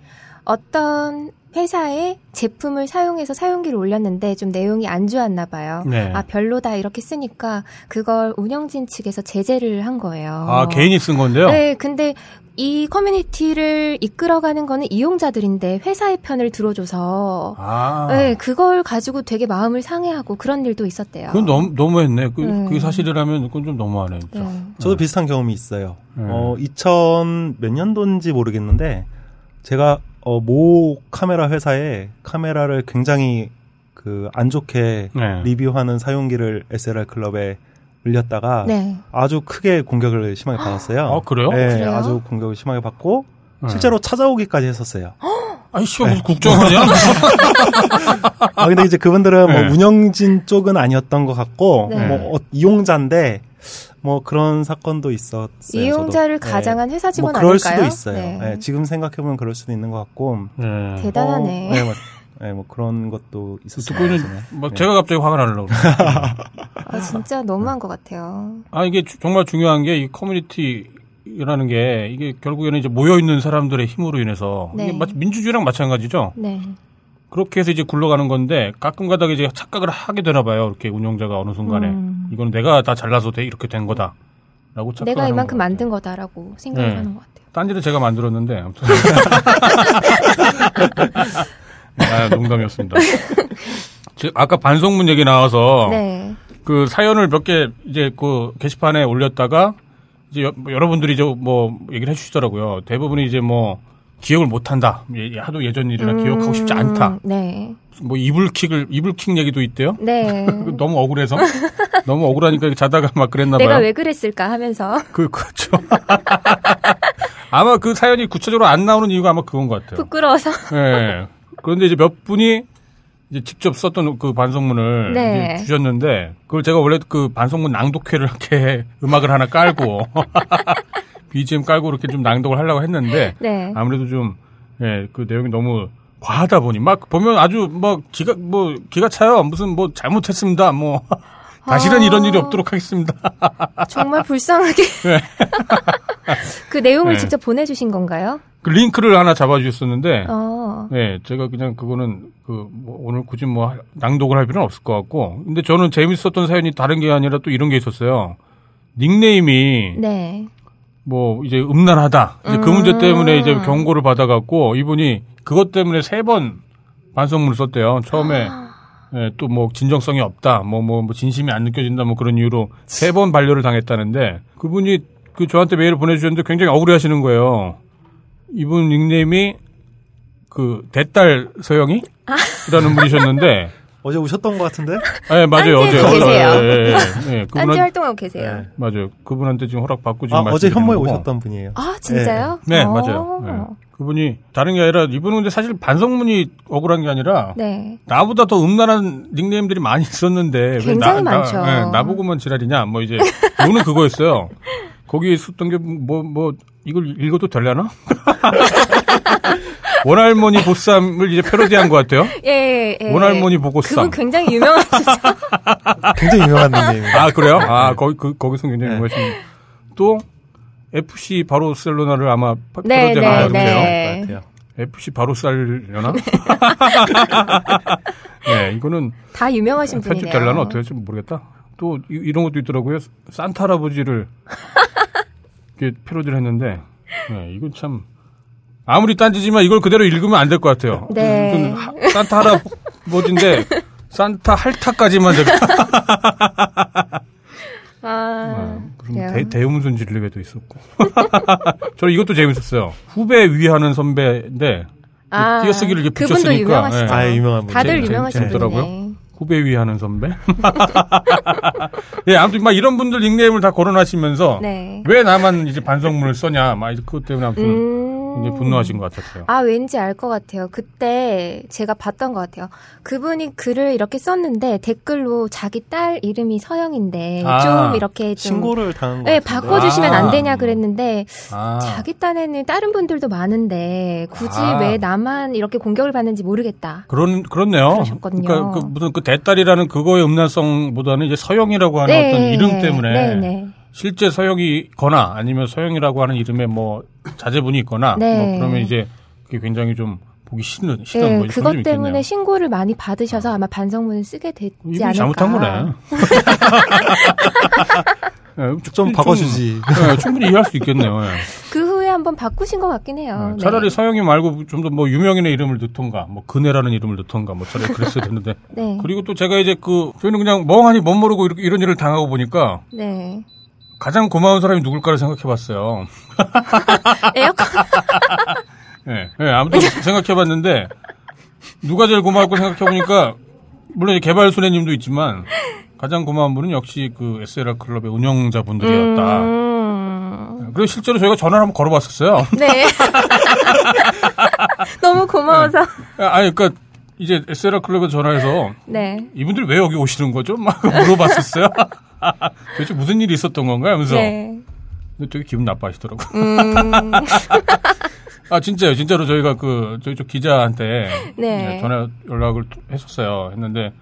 어떤 회사에 제품을 사용해서 사용기를 올렸는데 좀 내용이 안 좋았나 봐요. 네. 아 별로다 이렇게 쓰니까 그걸 운영진 측에서 제재를 한 거예요. 아, 개인이 쓴 건데요? 네, 근데 이 커뮤니티를 이끌어가는 거는 이용자들인데 회사의 편을 들어줘서 아. 네, 그걸 가지고 되게 마음을 상해하고 그런 일도 있었대요. 그건 너무, 너무했네. 그, 네. 그게 사실이라면 그건 좀 너무하네, 진짜. 네. 저도 비슷한 경험이 있어요. 네. 어, 2000 몇 년도인지 모르겠는데 제가 어, 모 카메라 회사에 카메라를 굉장히 그 안 좋게 네. 리뷰하는 사용기를 SLR 클럽에 올렸다가 네. 아주 크게 공격을 심하게 받았어요. 아, 그래요? 네, 그래요? 아주 공격을 심하게 받고 네. 실제로 찾아오기까지 했었어요. 아니 씨발 무슨 국정원이야? 아 근데 이제 그분들은 네. 뭐 운영진 쪽은 아니었던 것 같고 네. 뭐 어, 이용자인데 뭐 그런 사건도 있었어요. 이용자를 저도. 네. 가장한 회사 직원 뭐 그럴 아닐까요? 수도 있어요. 네. 네, 지금 생각해 보면 그럴 수도 있는 것 같고 네. 대단하네. 어, 네, 뭐, 네, 뭐 그런 것도 있었어요. 듣고 있는 뭐 네. 제가 갑자기 화가 나려고. 아, 진짜 너무한 것 같아요. 아 이게 주- 정말 중요한 게 이 커뮤니티라는 게 이게 결국에는 이제 모여 있는 사람들의 힘으로 인해서 네. 이게 마치 민주주의랑 마찬가지죠. 네. 그렇게 해서 이제 굴러가는 건데 가끔 가다가 이제 착각을 하게 되나 봐요. 이렇게 운영자가 어느 순간에 음. 이거는 내가 다 잘나서 돼 이렇게 된 거다라고 착각하는 내가 이만큼. 만든 거다라고 생각을 네. 하는 것 같아요. 딴지를 제가 만들었는데 아무튼 아, 농담이었습니다. 지- 아까 반송문 얘기 나와서 네. 그 사연을 몇 개 이제 그 게시판에 올렸다가 이제 여, 뭐 여러분들이 이제 뭐 얘기를 해주시더라고요. 대부분이 이제 뭐 기억을 못한다. 예, 하도 예전 일이라 기억하고 싶지 않다. 네. 뭐 이불킥을 이불킥 얘기도 있대요. 네. 너무 억울해서 너무 억울하니까 자다가 막 그랬나 내가 봐요. 왜 그랬을까 하면서 그 그렇죠. 아마 그 사연이 구체적으로 안 나오는 이유가 아마 그건 것 같아요. 부끄러워서. 예. 그런데 이제 몇 분이 이제 직접 썼던 그 반성문을 네. 주셨는데 그걸 제가 원래 그 반성문 낭독회를 이렇게 음악을 하나 깔고 BGM 깔고 이렇게 좀 낭독을 하려고 했는데 네. 아무래도 좀 예, 그 내용이 너무 과하다 보니 막 보면 아주 뭐 기가 뭐 기가 차요. 무슨 뭐 잘못했습니다. 뭐 다시는 아. 이런 일이 없도록 하겠습니다. 정말 불쌍하게. 네. 그 내용을 네. 직접 보내주신 건가요? 그 링크를 하나 잡아주셨었는데 어. 네, 제가 그냥 그거는 그 뭐 오늘 굳이 뭐 낭독을 할 필요는 없을 것 같고, 근데 저는 재밌었던 사연이 다른 게 아니라 또 이런 게 있었어요. 닉네임이 네. 뭐 이제 음란하다. 이제 그 음. 문제 때문에 이제 경고를 받아갖고 이분이 그것 때문에 세 번 반성문을 썼대요. 처음에 예, 또뭐 진정성이 없다, 뭐뭐 진심이 안 느껴진다, 뭐 그런 이유로 세 번 반려를 당했다는데 그분이 그 저한테 메일을 보내주셨는데 굉장히 억울해하시는 거예요. 이분 닉네임이 그 대딸 서영이? 라는 분이셨는데, 어제 오셨던 것 같은데? 예, 맞아요, 어제. 계세요. 예, 예, 예. 예, 딴지 그분한, 활동하고 계세요. 네. 맞아요. 그분한테 지금 허락 받고 지금 아, 어제 현모에 거고. 오셨던 분이에요. 아, 진짜요? 네, 어. 맞아요. 네. 그분이 다른 게 아니라 이분은 근데 사실 반성문이 억울한 게 아니라 네. 나보다 더 음란한 닉네임들이 많이 있었는데 왜 굉장히 나, 많죠. 나, 예, 나보고만 지랄이냐 뭐 이제 오늘 그거였어요. 거기에 있었던 게 뭐뭐 이걸 읽어도 되려나? 원할머니 보쌈을 이제 패러디한 것 같아요. 예, 예. 원할머니 보고쌈. 그분 굉장히 유명하시죠. 굉장히 유명한 닉네임이에요. 아 그래요? 아 거기 그 거기서 굉장히 네. 유명하신 또 FC 바르셀로나를 아마 파- 네, 패러디한 네, 것 같아요. 네. 것 같아요. FC 바로 쌀려나? 네, 이거는 다 유명하신 분이네요. 편집될려나 어떻게 될지 모르겠다. 또 이, 런 것도 있더라고요. 산타 할아버지를 이렇게 패러디를 했는데, 네, 이건 참 아무리 딴지지만 이걸 그대로 읽으면 안 될 것 같아요. 네. 하- 산타 할아버지인데 산타 할타까지만 제가 아, 무슨 그래요. 대, 대음순 진리회도 있었고. 저는 이것도 재밌었어요. 후배 위하는 선배인데 아, 띄어쓰기를 이렇게 붙였으니까, 유명하시죠. 예. 아, 유명한 분. 다들 유명하신. 분이네. 후배 위하는 선배. 예, 아무튼 막 이런 분들 닉네임을 다 거론하시면서 네. 왜 나만 이제 반성문을 써냐, 막 이제 그것 때문에 아무튼 음. 굉장히 분노하신 것 같았어요. 아, 왠지 알 것 같아요. 그때 제가 봤던 것 같아요. 그분이 글을 이렇게 썼는데 댓글로 자기 딸 이름이 서영인데 아, 좀 이렇게 좀 신고를 당한 거 네, 같은데. 바꿔주시면 아. 안 되냐 그랬는데 아, 자기 딴에는 다른 분들도 많은데 굳이 아. 왜 나만 이렇게 공격을 받는지 모르겠다. 그런 그렇네요. 그러셨거든요. 러니까 그 무슨 그 대딸이라는 그거의 음란성보다는 이제 서영이라고 하는 어떤 이름 때문에 네, 네. 실제 서영이거나 아니면 서영이라고 하는 이름에 뭐 자제분이 있거나 네. 뭐 그러면 이제 그게 굉장히 좀 보기 싫은 싫은 네, 뭐 그것 좀 때문에 있겠네요. 신고를 많이 받으셔서 아마 반성문을 쓰게 됐지 이분이 않을까. 잘못한 거네. 네, 좀 바꿔주지. 네, 충분히 이해할 수 있겠네요. 예. 그 후에 한번 바꾸신 것 같긴 해요. 네, 차라리 네. 서영이 말고 좀 더 뭐 유명인의 이름을 넣던가, 뭐 근혜라는 이름을 넣던가, 뭐 차라리 그랬어야 됐는데. 네. 그리고 또 제가 이제 그 저희는 그냥 멍하니 못 모르고 이렇게 이런 일을 당하고 보니까 네. 가장 고마운 사람이 누굴까를 생각해봤어요. 에어컨 예, 예, 아무튼 생각해봤는데 누가 제일 고마울까 생각해보니까 물론 개발 수혜님도 있지만 가장 고마운 분은 역시 그 SLR 클럽의 운영자 분들이었다. 음. 그리고 실제로 저희가 전화를 한번 걸어봤었어요. 네. 너무 고마워서. 아니, 그러니까 이제 SLR 클럽에 전화해서 네. 이분들 왜 여기 오시는 거죠? 막 물어봤었어요. 도대체 무슨 일이 있었던 건가요? 하면서 네. 되게 기분 나빠하시더라고요. 음. 아 진짜요, 진짜로 저희가 그 저희 쪽 기자한테 네. 네, 전화 연락을 했었어요. 했는데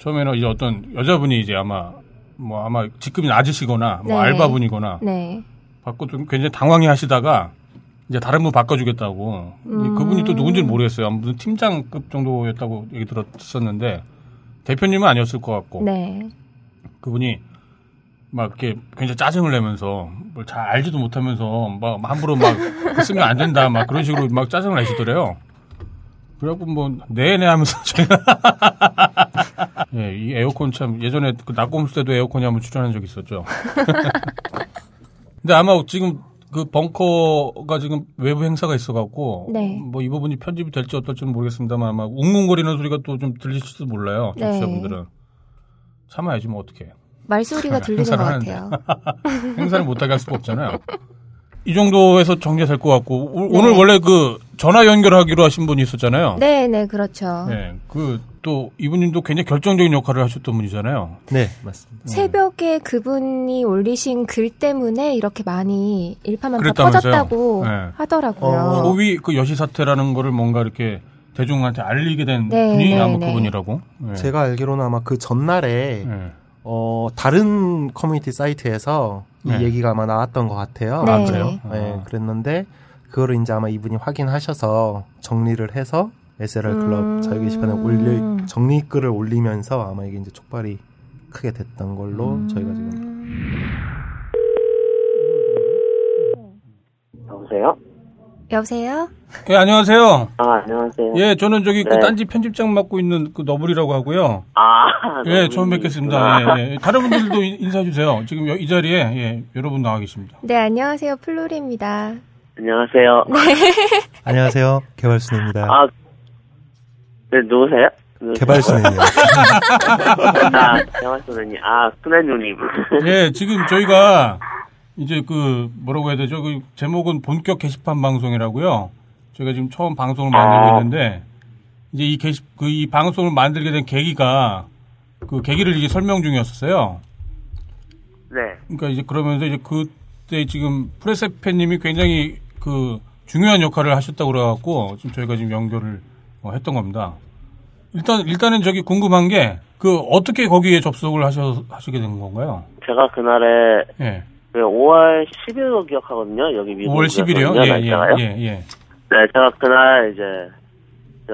처음에는 이제 어떤 여자분이 이제 아마 뭐 아마 직급이 낮으시거나 뭐 네. 알바분이거나 네. 받고 좀 굉장히 당황해 하시다가 이제 다른 분 바꿔주겠다고 음. 그분이 또 누군지는 모르겠어요. 무슨 팀장급 정도였다고 얘기 들었었는데 대표님은 아니었을 것 같고 네. 그분이 막 이렇게 굉장히 짜증을 내면서 뭘 잘 알지도 못하면서 막 함부로 막 쓰면 안 된다 막 그런 식으로 막 짜증을 내시더래요. 그래갖고 뭐 네네 하면서 저희가 예, 이 에어컨 참 예전에 그 낙곰수 때도 에어컨이 한번 출연한 적이 있었죠. 근데 아마 지금 그 벙커가 지금 외부 행사가 있어갖고 네. 뭐이 부분이 편집이 될지 어떨지는 모르겠습니다만 아마 웅웅거리는 소리가 또 좀 들리실지도 몰라요. 네. 청취자분들은 참아야지 뭐 어떻게. 말소리가 들리는 것. 같아요. 행사를 못 하게 할 수가 없잖아요. 이 정도에서 정리가 될것 같고 오- 네. 오늘 원래 그 전화 연결하기로 하신 분이 있었잖아요. 네, 네, 그렇죠. 네, 그 또 이분님도 굉장히 결정적인 역할을 하셨던 분이잖아요. 네, 맞습니다. 새벽에 그분이 올리신 글 때문에 이렇게 많이 일파만파? 퍼졌다고 네. 하더라고요. 어. 소위 그 여시 사태라는 거를 뭔가 이렇게 대중한테 알리게 된 네, 분이 네, 아마 네. 그분이라고. 네. 제가 알기로는 아마 그 전날에 네. 어, 다른 커뮤니티 사이트에서 네. 이 얘기가 아마 나왔던 것 같아요. 네. 아, 그래요? 네, 아. 그랬는데 그거를 이제 아마 이분이 확인하셔서 정리를 해서 SLR 클럽 음. 자유 게시판에 올려 정리 글을 올리면서 아마 이게 이제 촉발이 크게 됐던 걸로 음. 저희가 지금 여보세요? 여보세요? 예, 안녕하세요. 아, 안녕하세요. 예, 저는 저기 그 네. 딴지 편집장 맡고 있는 그 너블이라고 하고요. 아, 예, 처음 뵙겠습니다. 아, 예, 예. 다른 분들도 인- 인사해 주세요. 지금 여- 이 자리에 예, 여러분 나와 계십니다. 네, 안녕하세요. 플로리입니다. 안녕하세요. 안녕하세요 개발순애입니다. 아, 네, 누구세요? 누구세요? 개발순애예요. 아, 개발순애님. 아, 순애누님. 예, 지금 저희가 이제 그 뭐라고 해야 되죠? 그 제목은 본격 게시판 방송이라고요. 저희가 지금 처음 방송을 만들고 아. 있는데 이제 이 게시 그 이 방송을 만들게 된 계기가 그 계기를 이제 설명 중이었어요. 네. 그러니까 이제 그러면서 이제 그때 지금 프레세페님이 굉장히 그 중요한 역할을 하셨다고 그래갖고 지금 저희가 지금 연결을 어, 했던 겁니다. 일단 일단은 저기 궁금한 게 그 어떻게 거기에 접속을 하셔 하시게 된 건가요? 제가 그날에 예. 그 5월 10일로 기억하거든요. 여기 미국. 5월 10일이요? 예, 예, 예, 예. 네, 제가 그날 이제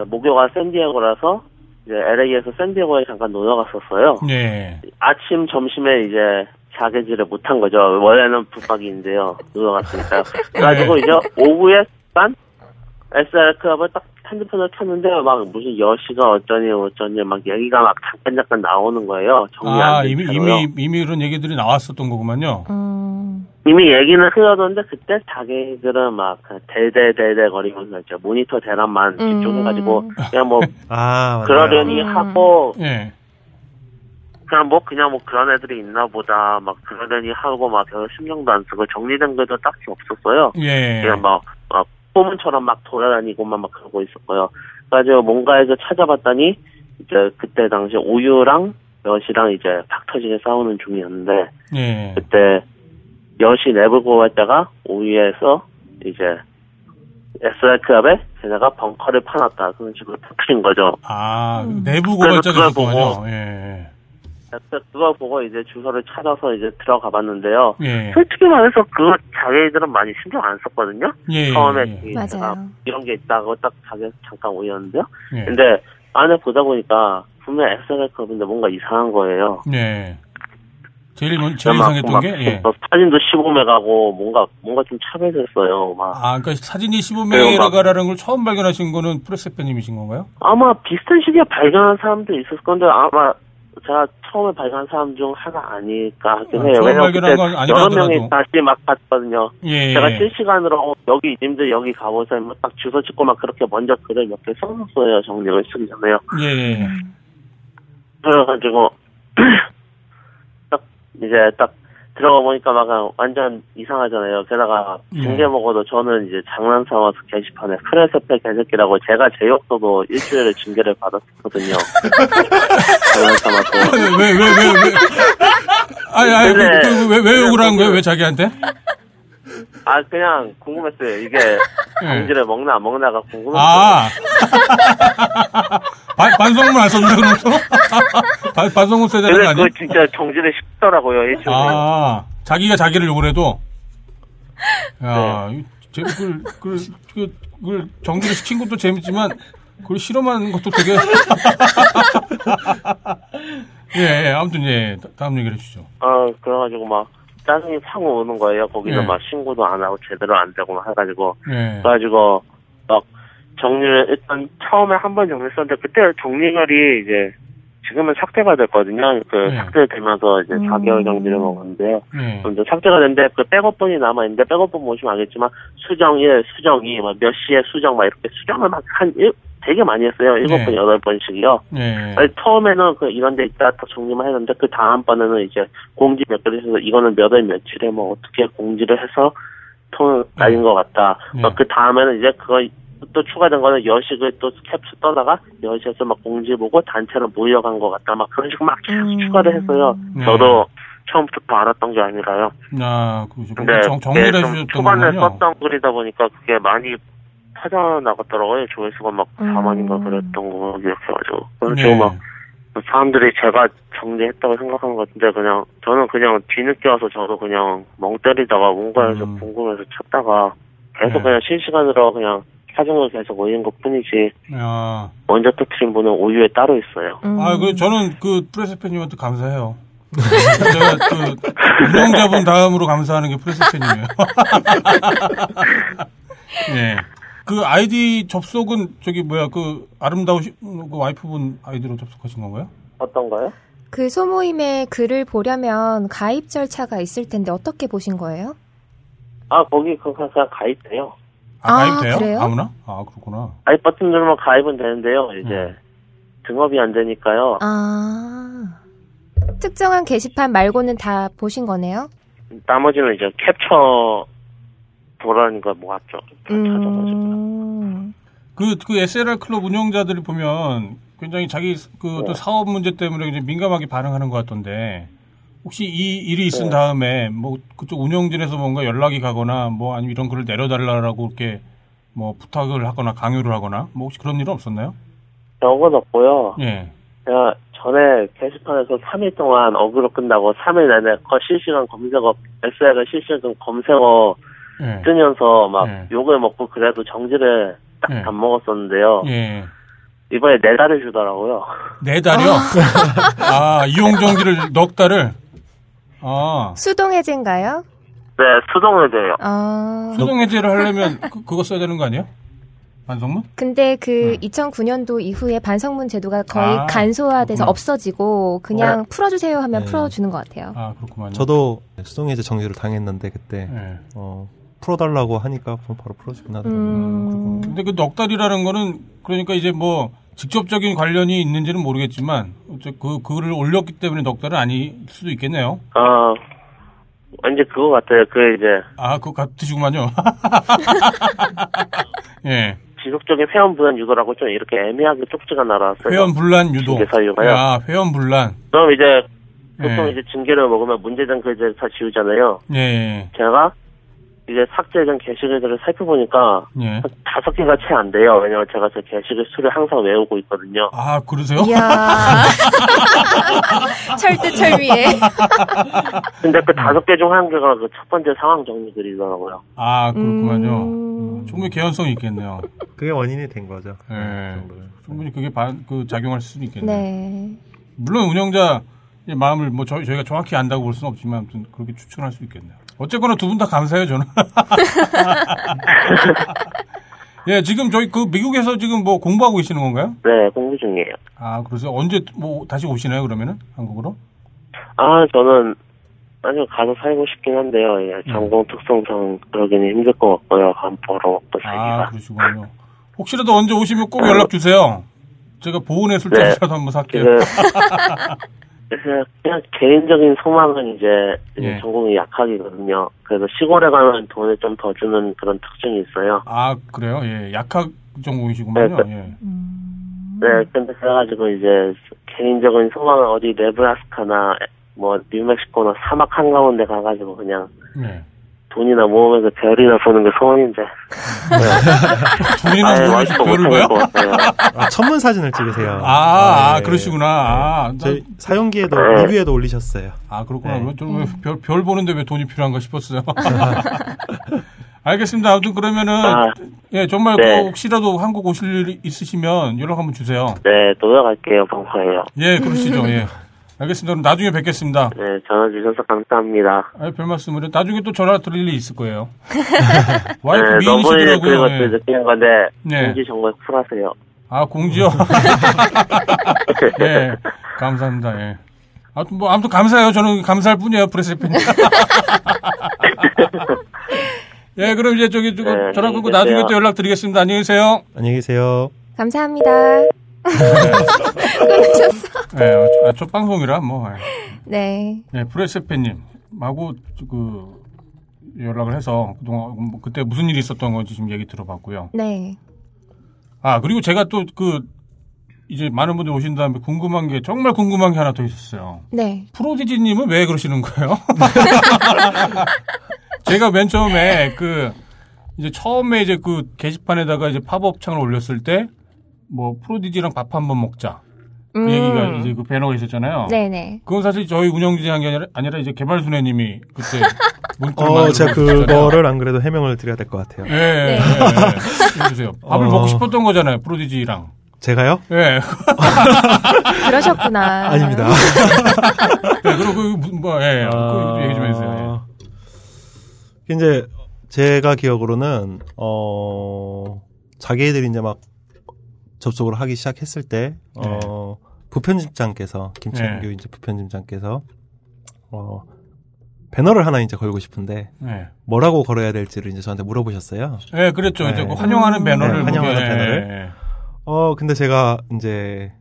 목요가 샌디에고라서 이제 LA에서 샌디에고에 잠깐 놀러 갔었어요. 예. 아침 점심에 이제 자개질을 못한 거죠. 원래는 붙박이인데요. 놀러 갔으니까요. 그래가지고 네. 이제 오후에 난 SR 클럽을 딱 핸드폰을 켰는데 막 무슨 여시가 어쩌니 어쩌니 막 얘기가 막 잠깐 잠깐 나오는 거예요. 정리 아, 이미, 채로요. 이미, 이미 그런 얘기들이 나왔었던 거구만요. 음, 이미 얘기는 흘러던데 그때 자기들은 막 대대대대 거리면서 이제 모니터 대란만 음. 집중해가지고 그냥 뭐 아. 그러려니 음. 하고 예. 그냥 뭐 그냥 뭐 그런 애들이 있나 보다 막 그러려니 하고 막 별 신경도 안 쓰고 정리된 것도 딱히 없었어요. 예. 그냥 막, 막 포문처럼 막 돌아다니고만 막 그러고 있었고요. 그래가지고 뭔가에서 찾아봤더니 이제 그때 당시 오유랑 여시랑 이제 팍 터지게 싸우는 중이었는데 예. 그때 여시 내부 고발자가 오유에서 이제 SR 클럽에 쟤네가 벙커를 파놨다 그런 식으로 터트린 거죠. 아, 음. 내부 그래서 고발자가 그걸 있었군요. 예. 그래서 그걸 보고 이제 주소를 찾아서 이제 들어가 봤는데요. 예. 솔직히 말해서 그 자기들은 많이 신경 안 썼거든요. 예. 처음에 예. 그 맞아요. 제가 이런 게 있다고 딱 자기 잠깐 올렸는데요. 예. 근데 안에 보다 보니까 분명 SR 클럽인데 뭔가 이상한 거예요. 예. 제일, 먼- 제일 막- 이상했던 막 게, 예. 뭐 사진도 15메가고 뭔가 뭔가 좀 차별됐어요. 막 아, 그러니까 사진이 네, 15메가라는 걸 처음 발견하신 거는 프레스페님이신 건가요? 아마 비슷한 시기에 발견한 사람도 있었을 건데 아마 제가 처음에 발견한 사람 중 하나 아닐까 하긴 아, 해요. 처음 왜냐면 그때 여러. 명이 다시 막 봤거든요. 예. 제가 실시간으로 여기 님들 여기 가보세요. 뭐딱 주소 찍고 막 그렇게 먼저 글을 몇 개 써놨어요. 정리를 쓰기 전에요. 예. 그래가지고 딱 이제 딱 들어가 보니까 막 완전 이상하잖아요. 게다가 예. 징계 먹어도 저는 이제 장난 삼아서 게시판에 프레스페 개새끼라고 제가 제 욕도도 일주일에 징계를 받았거든요. 장난 삼아서. 왜, 왜, 왜, 왜. 아니, 아니, 그, 근데- 그, 왜, 왜 욕을 한 거예요? 왜 자기한테? 아 그냥 궁금했어요. 이게 예. 봉지를 먹나 안 먹나가 궁금했어요. 아. 반, 반성문 안 썼는데, 그럼 또? 반, 반성문 써야 되는 거 아니야? 그거 진짜 정지를 쉽더라고요. 일주일에. 아, 자기가 자기를 욕을 해도? 야, 네. 이 재, 그, 그, 그, 그걸 정리를 시킨 것도 재밌지만, 그걸 실험하는 것도 되게. 예, 예, 아무튼, 예, 다- 다음 얘기를 해주죠. 어, 그래가지고 막 짜증이 팍 오는 거예요. 거기는 네. 막 신고도 안 하고 제대로 안 되고 막 해가지고. 예. 그래가지고 막 정리를 일단 처음에 한 번 정리 했었는데 그때 정리글이 이제 지금은 삭제가 됐거든요. 그 네. 삭제되면서 이제 음. 4개월 정지를 먹었는데요. 예. 먼저 삭제가 됐는데 그 백업본이 남아 있는데 백업본 보시면 알겠지만 수정 1, 수정 2, 막몇 시에 수정 막 이렇게 수정을 막한 되게 많이 했어요. 일곱 네. 번 여덟 번씩이요. 예. 아니, 처음에는 그 이런 데 있다 다 정리만 했는데 그 다음번에는 이제 공지 몇 개를 해서 이거는 몇 월 며칠에 뭐 어떻게 공지를 해서 톤을 날린 것 같다. 네. 그 다음에는 이제 그거 또 추가된 거는 여식을 또 캡슐 떠다가 여식에서 막 공지 보고 단체로 모여간 것 같다. 막 그런 식으로 막 계속 음. 추가를 했어요. 네. 저도 처음부터 알았던 게 아니라요. 아, 그러죠. 근데 정, 정리를 해주셨던 초반에 거군요. 썼던 글이다 보니까 그게 많이 퍼져나갔더라고요. 조회수가 막 음. 4만인가 그랬던 거 기억해가지고. 그래서 네. 막 사람들이 제가 정리했다고 생각한 것 같은데 그냥 저는 그냥 뒤늦게 와서 저도 그냥 멍 때리다가 뭔가에서 음. 궁금해서 찾다가 계속 네. 그냥 실시간으로 그냥 사정을 계속 올린 것 뿐이지 아, 먼저 터트린 분은 오유에 따로 있어요. 음. 아, 그, 저는 그 프레스팬님한테 감사해요. 제가 그, 운영자분 다음으로 감사하는 게 프레스팬이에요. 예. 그 아이디 접속은 저기 뭐야, 그 아름다우신 그 와이프분 아이디로 접속하신 건가요? 어떤가요? 그 소모임에 글을 보려면 가입 절차가 있을 텐데 어떻게 보신 거예요? 아 거기 그냥 가입돼요. 아, 아, 가입 돼요? 그래요? 아무나? 아, 그렇구나. 가입 버튼 누르면 가입은 되는데요. 이제 음. 등업이 안 되니까요. 아. 특정한 게시판 말고는 다 보신 거네요? 나머지는 이제 캡처 보라니까 뭐 같죠. 다 찾아가지고. 음. 그, 그 SLR 클럽 운영자들이 보면 굉장히 자기 그또 네. 사업 문제 때문에 이제 민감하게 반응하는 것 같던데 혹시 이 일이 있은 네. 다음에 뭐 그쪽 운영진에서 뭔가 연락이 가거나 뭐 아니면 이런 글을 내려달라고 이렇게 뭐 부탁을 하거나 강요를 하거나 뭐 혹시 그런 일은 없었나요? 그런 건 없고요. 예. 제가 전에 게시판에서 3일 동안 어그로 끝나고 3일 내내 거 실시간 검색어, SL을 실시간 검색어 예. 뜨면서 막 네. 욕을 먹고 그래도 정지를 딱 네. 안 먹었었는데요. 예. 이번에 네 달을 주더라고요. 네 달이요? 아, 이용 정지를 넉 달을? 아, 수동 해제인가요? 네, 수동을 돼요. 아. 수동 해제를 하려면 그, 그거 써야 되는 거 아니에요? 반성문? 근데 그 네. 2009년도 이후에 반성문 제도가 거의 아, 간소화돼서 그렇구나. 없어지고 그냥 풀어주세요 하면 네. 풀어주는 것 같아요. 아, 그렇구만요. 저도 수동해제 정지를 당했는데 그때 예. 어, 풀어달라고 하니까 바로 풀어주긴 하더라고요. 음. 근데 그 넉 달이라는 거는 그러니까 이제 뭐 직접적인 관련이 있는지는 모르겠지만 그 글을 올렸기 때문에 넉 달은 아닐 수도 있겠네요. 아, 왠지 그거 같아요. 그 이제 아, 그거 같으시구만요. 예. 지속적인 회원 분한 유도라고 좀 이렇게 애매하게 쪽지가 날아왔어요. 회원 분란 유도. 징계 사유가요? 아, 회원 분란. 그럼 이제 보통 예. 이제 징계를 먹으면 문제된 글들 다 지우잖아요. 예, 예. 제가 이제 삭제된 게시글들을 살펴보니까 예. 한 다섯 개가 채 안 돼요. 왜냐면 제가 제 게시글 수를 항상 외우고 있거든요. 아, 그러세요? 이야. 철두철미에. 근데 그 다섯 개 중 한 개가 그 첫 번째 상황 정리글이더라고요. 아, 그렇구만요. 음. 음, 충분히 개연성이 있겠네요. 그게 원인이 된 거죠. 예. 그 정도는. 충분히 그게 반, 그 작용할 수는 있겠네요. 네. 물론 운영자 의 마음을 뭐 저희, 저희가 정확히 안다고 볼 수는 없지만 아무튼 그렇게 추측할 수 있겠네요. 어쨌거나 두 분 다 감사해요 저는. 예, 지금 저희 그 미국에서 지금 뭐 공부하고 계시는 건가요? 네, 공부 중이에요. 아, 그래서 언제 뭐 다시 오시나요 그러면은 한국으로? 아, 저는 아니요 가서 살고 싶긴 한데요. 예, 음. 전공 특성상 그러기는 힘들 것 같고요. 안 벌어먹고 아, 살기가. 그러시군요. 혹시라도 언제 오시면 꼭 연락 주세요. 제가 보온의 네. 술잔이라도 한번 살게요. 그, 그래서 그냥 개인적인 소망은 이제, 예. 전공이 약학이거든요. 그래서 시골에 가면 돈을 좀 더 주는 그런 특징이 있어요. 아 그래요? 예, 약학 전공이시구만요. 네, 예. 음. 네, 근데 그래가지고 이제 개인적인 소망은 어디 네브라스카나 뭐 뉴멕시코나 사막 한가운데 가가지고 그냥 예. 돈이나 모으면서 별이나 보는 게 소원인데. 둘이나 아예 모여서 와이프 별을 봐요? 아, 천문 사진을 찍으세요. 아, 아, 네. 그러시구나. 아, 나- 저희 사용기에도 네. 리뷰에도 올리셨어요. 아 그렇구나. 네. 왜 좀, 왜 별, 별 보는데 왜 돈이 필요한가 싶었어요. 알겠습니다. 아무튼 그러면은 아. 예 정말 네. 그 혹시라도 한국 오실 일 있으시면 연락 한번 주세요. 네, 노력할게요, 방송에요. 예, 그러시죠. 예. 알겠습니다. 그럼 나중에 뵙겠습니다. 네, 전화 주셔서 감사합니다. 아, 별 말씀을 나중에 또 전화 드릴 일 있을 거예요. 와이프 네, 너무 미인이시더라고요. 느끼는 건데, 네. 공지 정말 쿨하세요. 아, 공지요? 예. 감사합니다. 예. 아무튼 뭐, 아무튼 감사해요. 저는 감사할 뿐이에요. 프레스 팬 예, 그럼 이제 저기, 저기 네, 전화 끊고 나중에. 또 연락드리겠습니다. 안녕히 계세요. 안녕히 계세요. 감사합니다. 예, 아, 첫 방송이라 뭐. 예. 네. 예, 프레스 팬님. 하고 그, 연락을 해서 그동안 뭐 그때 무슨 일이 있었던 건지 지금 얘기 들어봤고요. 네. 아, 그리고 제가 또 그, 이제 많은 분들 오신 다음에 궁금한 게, 정말 궁금한 게 하나 더 있었어요. 네. 프로디지님은 왜 그러시는 거예요? 제가 맨 처음에 그 이제 처음에 이제 그 게시판에다가 이제 팝업 창을 올렸을 때 뭐 프로디지랑 밥 한번 먹자 그 음. 얘기가 이제 그 배너가 있었잖아요. 네네. 그건 사실 저희 운영진이 게 아니라, 아니라 이제 개발순애님이 그때 문구를 어, 제가. 그거를 안 그래도 해명을 드려야 될 것 같아요. 예, 예, 예, 예. 해주세요. 밥을 어. 먹고 싶었던 거잖아요, 프로디지랑. 제가요? 예. 그러셨구나. 아닙니다. 네, 그리고 그, 뭐, 예, 예. 그 얘기 좀 해주세요. 예. 이제 제가 기억으로는 어 자기애들이 이제 막 접속을 하기 시작했을 때 네. 어, 부편집장께서 김창규 이제 부편집장께서 어 배너를 하나 이제 걸고 싶은데 예. 예. 뭐라고 걸어야 될지를 이제 저한테 물어보셨어요. 예, 그랬죠. 이제 네. 그 환영하는 배너를. 네, 환영하는 예, 배너를. 예, 예. 어 근데 제가 이제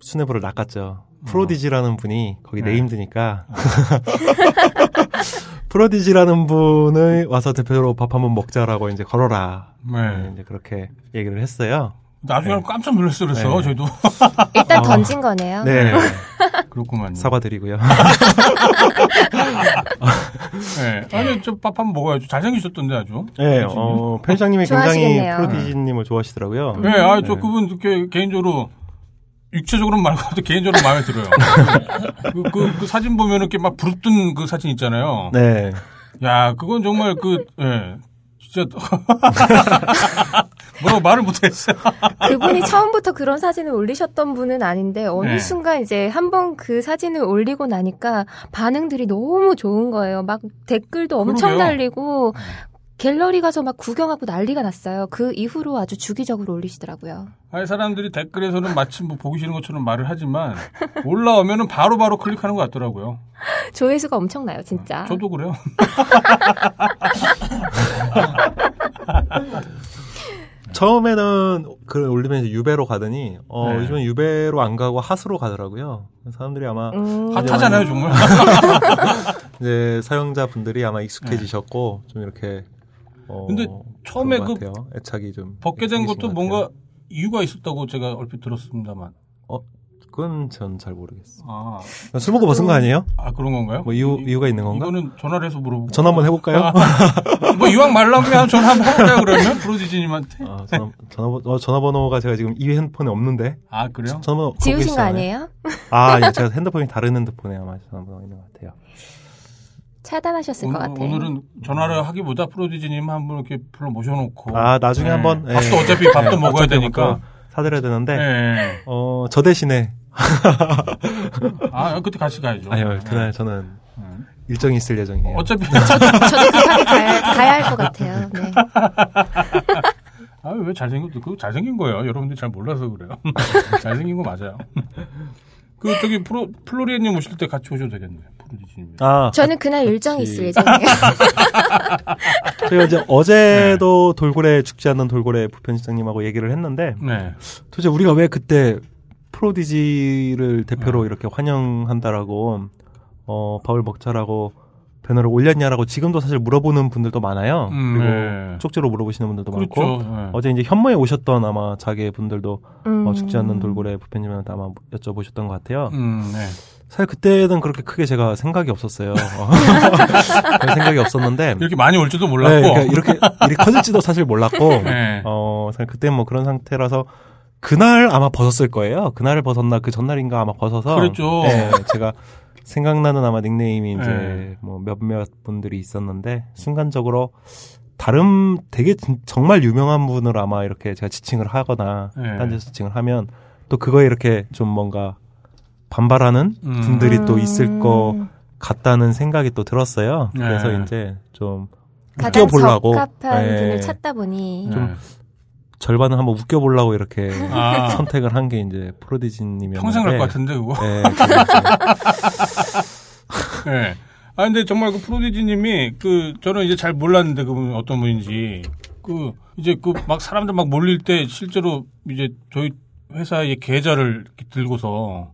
수뇌부를 낚았죠. 프로디지라는 분이 거기 네. 네임드니까 프로디지라는 분을 와서 대표로 밥 한번 먹자라고 이제 걸어라. 네. 네, 이제 그렇게 얘기를 했어요. 나중에 깜짝 놀랐어요. 그래서 네. 저희도. 일단 어. 던진 거네요. 네, 그렇구만요. 사과드리고요. 네. 아니, 저 밥 한번 먹어야죠. 잘생기셨던데 아주. 네, 어, 편집장님이 굉장히. 프로디지님을 좋아하시더라고요. 네, 아, 저 네. 그분 이렇게 개인적으로 육체적으로는 말고 개인적으로 마음에 들어요. 그, 그, 그 사진 보면은 이렇게 막 부릅뜬 그 사진 있잖아요. 네. 야, 그건 정말 그, 예. 진짜. 뭐라고 말을 못했어요. 그분이 처음부터 그런 사진을 올리셨던 분은 아닌데 어느 네. 순간 이제 한번 그 사진을 올리고 나니까 반응들이 너무 좋은 거예요. 막 댓글도 엄청 그러게요. 달리고 갤러리 가서 막 구경하고 난리가 났어요. 그 이후로 아주 주기적으로 올리시더라고요. 아니, 사람들이 댓글에서는 마치 뭐 보기 싫은 것처럼 말을 하지만 올라오면은 바로 바로 클릭하는 것 같더라고요. 조회수가 엄청나요, 진짜. 저도 그래요. 처음에는 글 올리면 유배로 가더니 어, 네. 요즘은 유배로 안 가고 하수로 가더라고요. 사람들이 아마 음. 핫하잖아요, 정말. 이제 사용자 분들이 아마 익숙해지셨고 좀 이렇게 어, 근데 처음에 그 같아요. 애착이 좀 벗게 된 것도 것 뭔가. 이유가 있었다고 제가 얼핏 들었습니다만. 그건 전 잘 모르겠어요. 아, 술 먹고 벗은 거 아니에요? 아 그런 건가요? 뭐 이유 이- 이유가 있는 건가? 이거는 전화를 해서 물어보고. 전화 한번 해볼까요? 아, 뭐 이왕 말 나오면 전화 한번 해볼까요, 그러면? 프로디지님한테? 아, 전화, 전화번, 어, 전화번호가 제가 지금 이 핸드폰에 없는데. 아, 그래요? 전화번호 지우신 거. 아니에요? 아, 예, 제가 핸드폰이 다른 핸드폰에 아마 전화번호가 있는 것 같아요. 차단하셨을 것 같아요. 오늘은 전화를 하기보다 프로디지님 한 분 이렇게 불러 모셔놓고. 아, 나중에 네. 한번. 예. 밥도 어차피 밥도 먹어야 어차피 되니까. 사드려야 되는데. 네. 어, 저 대신에. 아, 그때 같이 가야죠. 아니요, 네. 그날 저는 네. 일정이 있을 예정이에요. 어차피. 저도 급하게 가야, 가야 할 것 같아요. 네. 아, 왜 잘생긴, 그거 잘생긴 거예요. 여러분들이 잘 몰라서 그래요. 잘생긴 거 맞아요. 그 저기 프로 플로리안님 오실 때 같이 오셔도 되겠네. 프로디지님. 아, 저는 그날 일정이. 있을 예정이에요. 저희가 이제 어제도 돌고래 죽지 않는 돌고래 부편집장님하고 얘기를 했는데 네. 도대체 우리가 왜 그때 프로디지를 대표로 네. 이렇게 환영한다라고 어 밥을 먹자라고 배너를 올렸냐라고 지금도 사실 물어보는 분들도 많아요. 음, 그리고 네. 쪽지로 물어보시는 분들도 많고 그렇죠. 네. 어제 이제 현모에 오셨던 아마 자기 분들도 음. 어, 죽지 않는 돌고래 부편님한테 아마 여쭤보셨던 것 같아요. 음, 네. 사실 그때는 그렇게 크게 제가 생각이 없었어요. 어. 별 생각이 없었는데 이렇게 많이 올 줄도 네, 몰랐고. 그러니까 이렇게 일이 커질지도 사실 몰랐고 네. 어 사실 그때 뭐 그런 상태라서 그날 아마 벗었을 거예요. 그날 벗었나 그 전날인가 아마 벗어서 그랬죠. 네, 제가 생각나는 아마 닉네임이 이제 네. 뭐 몇몇 분들이 있었는데 순간적으로 다른 되게 진- 정말 유명한 분을 아마 이렇게 제가 지칭을 하거나 네. 딴 데서 지칭을 하면 또 그거에 이렇게 좀 뭔가 반발하는 음. 분들이 또 있을 음. 것 같다는 생각이 또 들었어요. 네. 그래서 이제 좀 가장 웃겨보려고 적합한 네. 분을 찾다 보니 네. 좀 절반은 한번 웃겨보려고 이렇게 아. 선택을 한 게 이제 프로디지님이었는데 평생 갈것 같은데 그거. 네, 이제 네. 아 근데 정말 그 프로디지님이 그 저는 이제 잘 몰랐는데 그분 어떤 분인지 그 이제 그 막 사람들 막 몰릴 때 실제로 이제 저희 회사의 계좌를 이렇게 들고서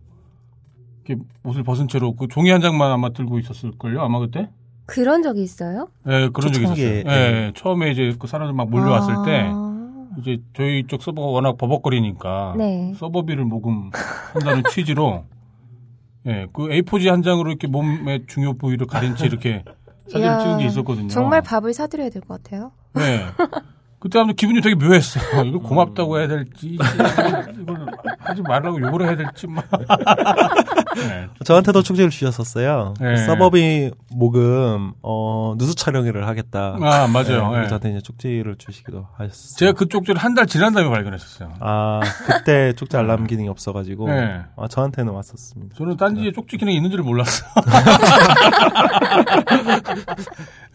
이렇게 옷을 벗은 채로 그 종이 한 장만 아마 들고 있었을 걸요 아마 그때. 그런 적이 있어요? 예, 그런 적이 있었어요. 예, 예. 처음에 이제 그 사람들 막 몰려왔을 아. 때 이제 저희 쪽 서버가 워낙 버벅거리니까 네. 서버비를 모금한다는 취지로 예, 그 A4지 한 장으로 이렇게 몸의 중요 부위를 가린 채 이렇게 사진을 이야, 찍은 게 있었거든요. 정말 밥을 사드려야 될 것 같아요. 네. 그때 아무튼 기분이 되게 묘했어요. 이걸 고맙다고 해야 될지, 이걸, 하지 말라고 욕을 해야 될지, 막. 네. 저한테도 축제를 주셨었어요. 네. 서버비 모금 어 누수 촬영회를 하겠다. 아, 맞아요. 네, 예. 저한테 이제 쪽지를 주시기도 하셨어요. 제가 그 쪽지를 한 달 지난 다음에 발견했었어요. 아 그때 쪽지 알람 기능이 없어가지고 네. 아, 저한테는 왔었습니다. 저는 딴지에 쪽지 기능이 있는 줄 몰랐어.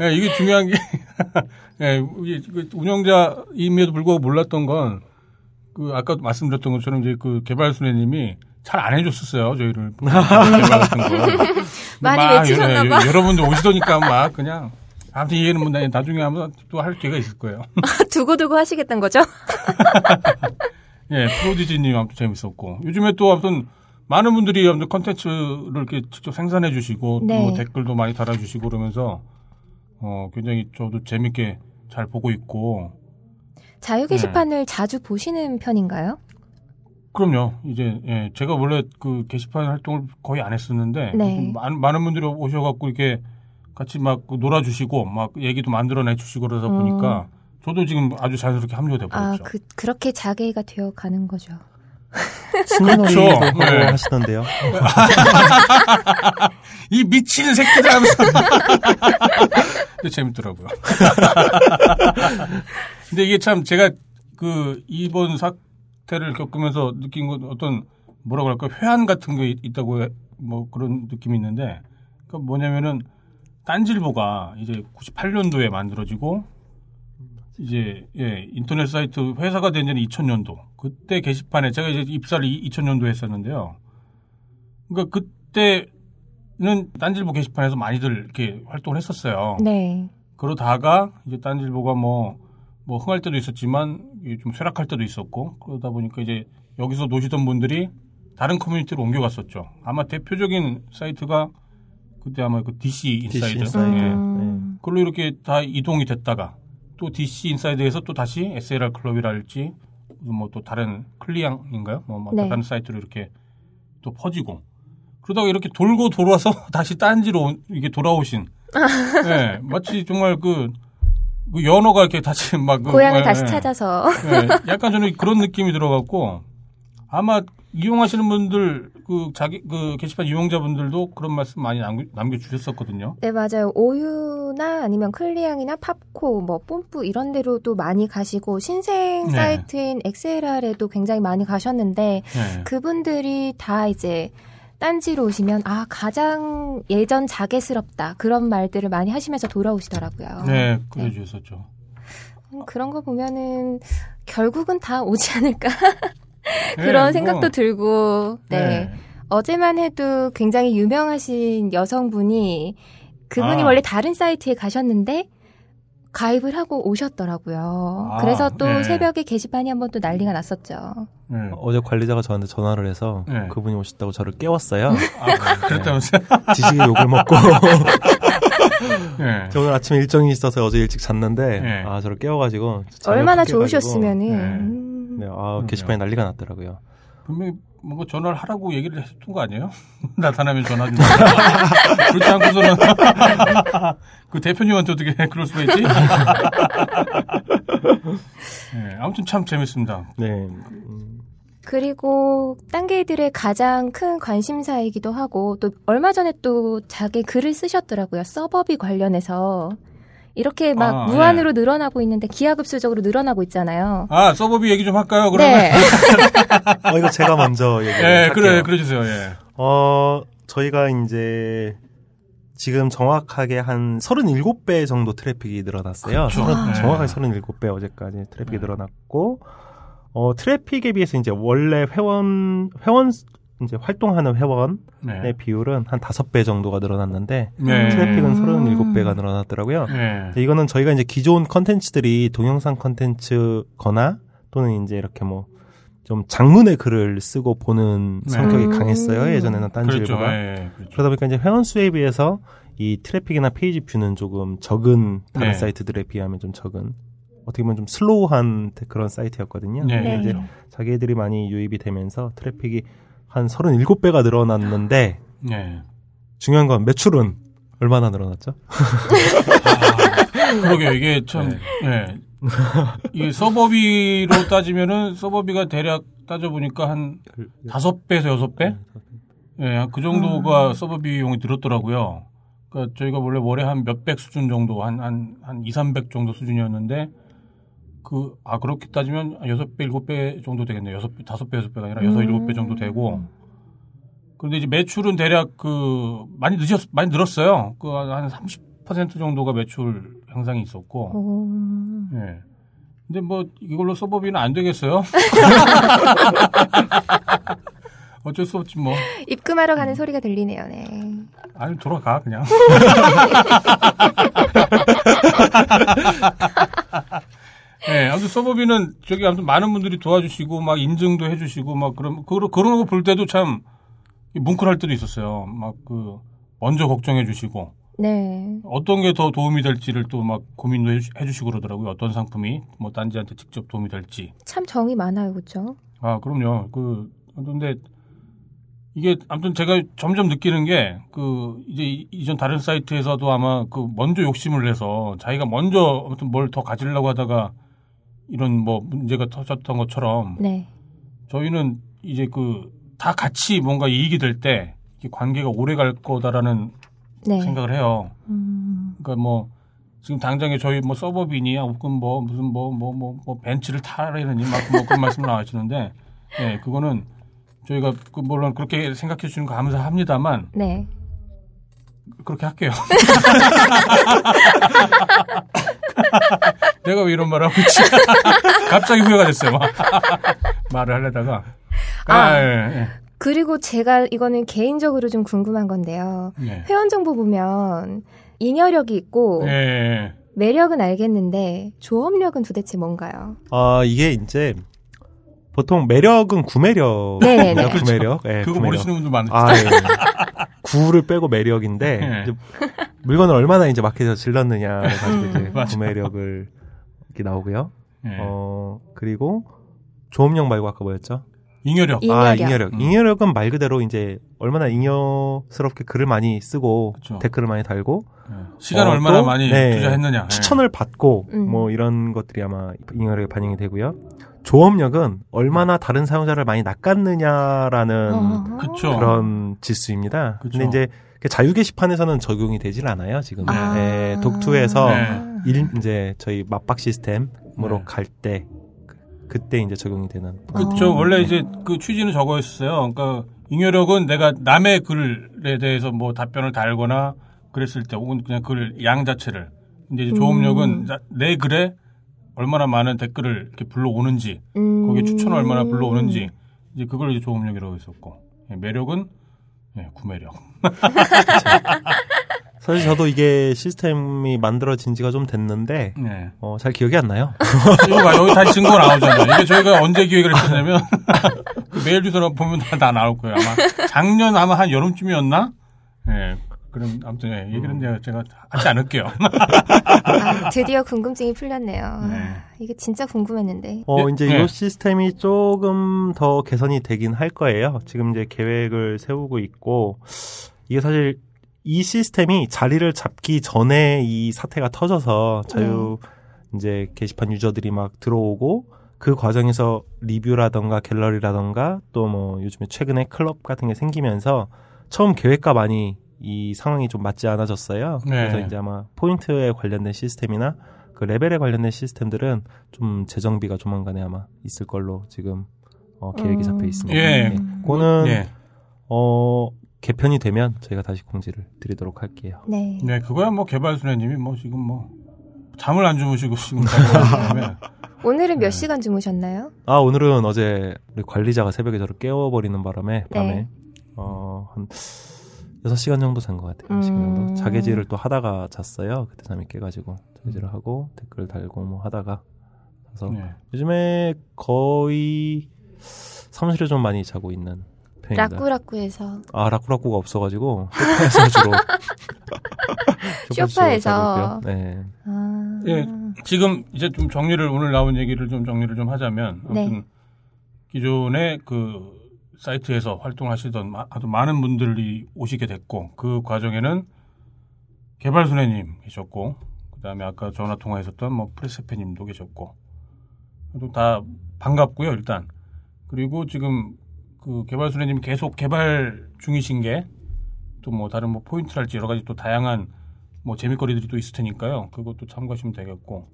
예, 이게 중요한 게, 예, 그 운영자임에도 불구하고 몰랐던 건, 그, 아까 말씀드렸던 것처럼 이제 그 개발순애님이 잘 안 해줬었어요, 저희를. 많이 막 외치셨나 여러- 봐. 여러분들 오시더니까 막 그냥, 아무튼 얘는 뭐 나- 나중에 한번 또 할 기회가 있을 거예요. 두고두고 하시겠다는 거죠? 예, 프로디지님 아무튼 재밌었고. 요즘에 또 아무튼 많은 분들이 아무튼 컨텐츠를 이렇게 직접 생산해 주시고, 또 네. 뭐 댓글도 많이 달아주시고 그러면서, 어, 굉장히 저도 재밌게 잘 보고 있고, 자유 게시판을 자주 보시는 편인가요? 그럼요. 이제, 예, 제가 원래 그 게시판 활동을 거의 안 했었는데, 네. 많은, 많은 분들이 오셔갖고 이렇게 같이 막 놀아주시고, 막 얘기도 만들어내 주시고 그러다 보니까, 저도 지금 아주 자연스럽게 합류가 음. 아, 돼버렸죠. 그, 그렇게 자개가 되어 가는 거죠. 승인놀이도 그렇죠. 하고 네. 하시던데요. 이 미친 새끼들 하면서. 근데 재밌더라고요. 근데 이게 참 제가 그 이번 사태를 겪으면서 느낀 건 어떤 뭐라고 할까 회한 같은 게 있- 있다고 해- 뭐 그런 느낌이 있는데 그 뭐냐면은 딴질보가 이제 98년도에 만들어지고 이제 예 인터넷 사이트 회사가 된 지는 2000년도 그때 게시판에 제가 이제 입사를 2000년도에 했었는데요. 그러니까 그때 는 딴질보 게시판에서 많이들 이렇게 활동을 했었어요. 네. 그러다가 이제 딴질보가 뭐, 뭐 흥할 때도 있었지만 좀 쇠락할 때도 있었고 그러다 보니까 이제 여기서 노시던 분들이 다른 커뮤니티로 옮겨갔었죠. 아마 대표적인 사이트가 그때 아마 그 DC DC 인사이드. 인사이드. 예. 음, 그걸로 이렇게 다 이동이 됐다가 또 DC 인사이드에서 또 다시 SLR 클럽이랄지 뭐 또 다른 클리앙인가요? 뭐, 뭐 네. 다른 사이트로 이렇게 또 퍼지고 그러다가 이렇게 돌고 돌아서 다시 딴지로 온- 이게 돌아오신 예, 마치 정말 그, 그 연어가 이렇게 다시 막 그, 고향을 예, 다시 예. 찾아서. 예, 약간 저는 그런 느낌이 들어갖고 아마 이용하시는 분들 그 자기 그 게시판 이용자분들도 그런 말씀 많이 남겨, 남겨주셨었거든요. 네, 맞아요. 오유나 아니면 클리앙이나 팝코, 뭐, 뽐뿌 이런 데로도 많이 가시고, 신생 네. 사이트인 XLR에도 굉장히 많이 가셨는데, 예. 그분들이 다 이제 딴지로 오시면, 아, 가장 예전 자개스럽다. 그런 말들을 많이 하시면서 돌아오시더라고요. 네, 그래 주셨었죠. 음, 그런 거 보면은, 결국은 다 오지 않을까? 네, 그런 뭐, 생각도 들고, 네. 네. 어제만 해도 굉장히 유명하신 여성분이 그분이 아. 원래 다른 사이트에 가셨는데 가입을 하고 오셨더라고요. 아, 그래서 또 네. 새벽에 게시판이 한번 또 난리가 났었죠. 네. 어제 관리자가 저한테 전화를 해서 네. 그분이 오셨다고 저를 깨웠어요. 아, 그- 그랬다면서요? 지식의 욕을 먹고 네. 저 오늘 아침에 일정이 있어서 어제 일찍 잤는데 네. 아 저를 깨워가지고 얼마나 좋으셨으면은. 네. 음. 네, 아 게시판이 난리가 났더라고요. 분명히 뭔가 전화를 하라고 얘기를 했던 거 아니에요? 나타나면 전화 좀. 그렇지 않고서는 그 대표님한테 어떻게 그럴 수가 있지? 네, 아무튼 참 재밌습니다. 네. 음, 그리고 딴개들의 가장 큰 관심사이기도 하고 또 얼마 전에 또 자기 글을 쓰셨더라고요. 서버비 관련해서 이렇게 막 아, 무한으로 늘어나고 있는데 기하급수적으로 늘어나고 있잖아요. 아 서버비 얘기 좀 할까요? 그러면. 네. 어 이거 제가 먼저 얘기를 예, 할게요. 그래, 그래 주세요. 예. 어 저희가 이제 지금 정확하게 한 37배 정도 트래픽이 늘어났어요. 서른- 네. 정확하게 37배 어제까지 트래픽이 네. 늘어났고 어 트래픽에 비해서 이제 원래 회원 회원 이제 활동하는 회원의 네. 비율은 한 5배 정도가 늘어났는데 네. 트래픽은 음. 37배가 늘어났더라고요. 네. 이거는 저희가 이제 기존 컨텐츠들이 동영상 컨텐츠거나 또는 이제 이렇게 뭐 좀 장문의 글을 쓰고 보는 네. 성격이 음. 강했어요. 예전에는 그렇죠. 딴지일보가. 예, 그렇죠. 그러다 보니까 이제 회원 수에 비해서 이 트래픽이나 페이지 뷰는 조금 적은 다른 네. 사이트들에 비하면 좀 적은 어떻게 보면 좀 slow한 그런 사이트였거든요. 네. 근데 이제 그렇죠. 자게이들이 많이 유입이 되면서 트래픽이 한 37배가 늘어났는데 네. 중요한 건 매출은 얼마나 늘어났죠? 그러게요. 이게 참, 네. 예. 이게 서버비로 따지면은 서버비가 대략 따져보니까 한 다섯 배에서 여섯 배? 예, 그 정도가 서버 비용이 들었더라고요. 그러니까 저희가 원래 월에 한 몇백 수준 정도, 한, 한, 한 2, 300 정도 수준이었는데, 그, 아, 그렇게 따지면 여섯 배 일곱 배 정도 되겠네요. 여섯 배 다섯 배 여섯 배가 아니라 여섯 음. 일곱 배 정도 되고, 그런데 이제 매출은 대략 그, 많이 늦었, 많이 늘었어요. 그, 한30% 정도가 매출 향상이 있었고, 오. 예. 근데 뭐 이걸로 서버비는 안 되겠어요? 어쩔 수 없지 뭐. 입금하러 가는 소리가 들리네요. 네. 아니 돌아가 그냥. 네, 아무튼 서버비는 저기 아무튼 많은 분들이 도와주시고 막 인증도 해주시고 막 그런 그런 그런 거 볼 때도 참 뭉클할 때도 있었어요. 막 그 먼저 걱정해주시고 네. 어떤 게 더 도움이 될지를 또 막 고민도 해주, 해주시고 그러더라고요. 어떤 상품이 뭐 딴지한테 직접 도움이 될지. 참 정이 많아요. 그렇죠? 아, 그럼요. 그, 근데 이게 아무튼 제가 점점 느끼는 게 그 이제 이- 이전 다른 사이트에서도 아마 그 먼저 욕심을 내서 자기가 먼저 아무튼 뭘 더 가지려고 하다가 이런 뭐 문제가 터졌던 것처럼 네. 저희는 이제 그 다 같이 뭔가 이익이 될 때 관계가 오래 갈 거다라는 네. 생각을 해요. 음. 그러니까 뭐 지금 당장에 저희 뭐 서버비니 혹은 뭐 무슨 뭐 뭐 뭐 뭐 벤츠를 타라느니 막뭐 그런 말씀을 나와주시는데 예 그거는 저희가 그 물론 그렇게 생각해 주시는 거 감사합니다만 네. 그렇게 할게요. 내가 왜 이런 말을 하고 있지? 갑자기 후회가 됐어요. 막. 말을 하려다가. 아, 아. 예, 그리고 제가 이거는 개인적으로 좀 궁금한 건데요. 예. 예. 회원 정보 보면 잉여력이 있고 예, 예. 매력은 알겠는데 조업력은 도대체 뭔가요? 아 이게 이제 보통 매력은 구매력, 네네네. 구매력, 예, 그거 구매력. 모르시는 분들 많으시죠? 아, 예. 구를 빼고 매력인데 예. 이제 물건을 얼마나 이제 마켓에서 질렀느냐를 가지고 이제 맞아. 구매력을 이렇게 나오고요. 예. 어 그리고 조업력 말고 아까 뭐였죠? 잉여력. 아 잉여력. 잉여력. 음. 잉여력은 말 그대로 이제 얼마나 잉여스럽게 글을 많이 쓰고 그쵸. 댓글을 많이 달고 예. 시간 어, 을 얼마나 또, 많이 네, 투자했느냐. 예. 추천을 받고 음. 뭐 이런 것들이 아마 잉여력에 반영이 되고요. 조업력은 얼마나 다른 사용자를 많이 낚았느냐라는 어. 그쵸. 그런 지수입니다. 그쵸. 근데 이제 그 자유 게시판에서는 적용이 되질 않아요. 지금 아. 예, 독투에서 네. 일, 이제 저희 맞박 시스템으로 네. 갈때 그때 이제 적용이 되는. 그쵸. 어. 원래 이제 그 취지는 저거였어요. 그러니까 잉여력은 내가 남의 글에 대해서 뭐 답변을 달거나 그랬을 때 혹은 그냥 글 양 자체를. 근데 이제 조업력은 음. 자- 내 글에 얼마나 많은 댓글을 이렇게 불러오는지, 음. 거기에 추천을 얼마나 불러오는지, 이제 그걸 이제 조업력이라고 했었고. 예, 매력은 예, 구매력. 사실 저도 이게 시스템이 만들어진 지가 좀 됐는데 네. 어, 잘 기억이 안 나요. 이거 봐, 여기 다시 증거 나오잖아요. 이게 저희가 언제 기획을 했었냐면, 그 메일 주소로 보면 다, 다 나올 거예요. 아마 작년 아마 한 여름쯤이었나? 예. 그럼 아무튼 예, 얘기는 제가, 제가 하지 않을게요. 아, 드디어 궁금증이 풀렸네요. 네. 아, 이게 진짜 궁금했는데. 어, 예, 이제 예. 이 시스템이 조금 더 개선이 되긴 할 거예요. 지금 이제 계획을 세우고 있고, 이게 사실 이 시스템이 자리를 잡기 전에 이 사태가 터져서 자유 이제 게시판 유저들이 막 들어오고, 그 과정에서 리뷰라던가 갤러리라던가 또 뭐 요즘에 최근에 클럽 같은 게 생기면서 처음 계획과 많이 이 상황이 좀 맞지 않아졌어요. 네. 그래서 이제 아마 포인트에 관련된 시스템이나 그 레벨에 관련된 시스템들은 좀 재정비가 조만간에 아마 있을 걸로 지금 어, 계획이 음. 잡혀 있습니다. 예. 네. 그거는 예. 어, 개편이 되면 저희가 다시 공지를 드리도록 할게요. 네. 네, 그거야 뭐 개발순애님이 뭐 지금 뭐 잠을 안 주무시고 지금 오늘은 네. 몇 시간 주무셨나요? 아 오늘은 어제 우리 관리자가 새벽에 저를 깨워버리는 바람에 밤에 네. 어, 한 6시간 정도 잔 것 같아요. 음. 6시간 정도. 자개질을 또 하다가 잤어요. 그때 잠이 깨가지고 자개질을 하고 댓글 달고 뭐 하다가 그래서 네. 요즘에 거의 사무실에 좀 많이 자고 있는 편입니다. 라꾸라꾸에서. 아 라꾸라꾸가 없어가지고 소파에서 주로 있고요. 네. 아. 예. 지금 이제 좀 정리를 오늘 나온 얘기를 좀 정리를 좀 하자면 아무튼 네. 기존의 그 사이트에서 활동하시던 마- 아주 많은 분들이 오시게 됐고 그 과정에는 개발순애님 계셨고 그다음에 아까 전화 통화했었던 뭐 프레스페님도 계셨고 또 다 반갑고요 일단 그리고 지금 그 개발순애님 계속 개발 중이신 게 또 뭐 다른 뭐 포인트랄지 여러 가지 또 다양한 뭐 재미거리들이 또 있을 테니까요 그것도 참고하시면 되겠고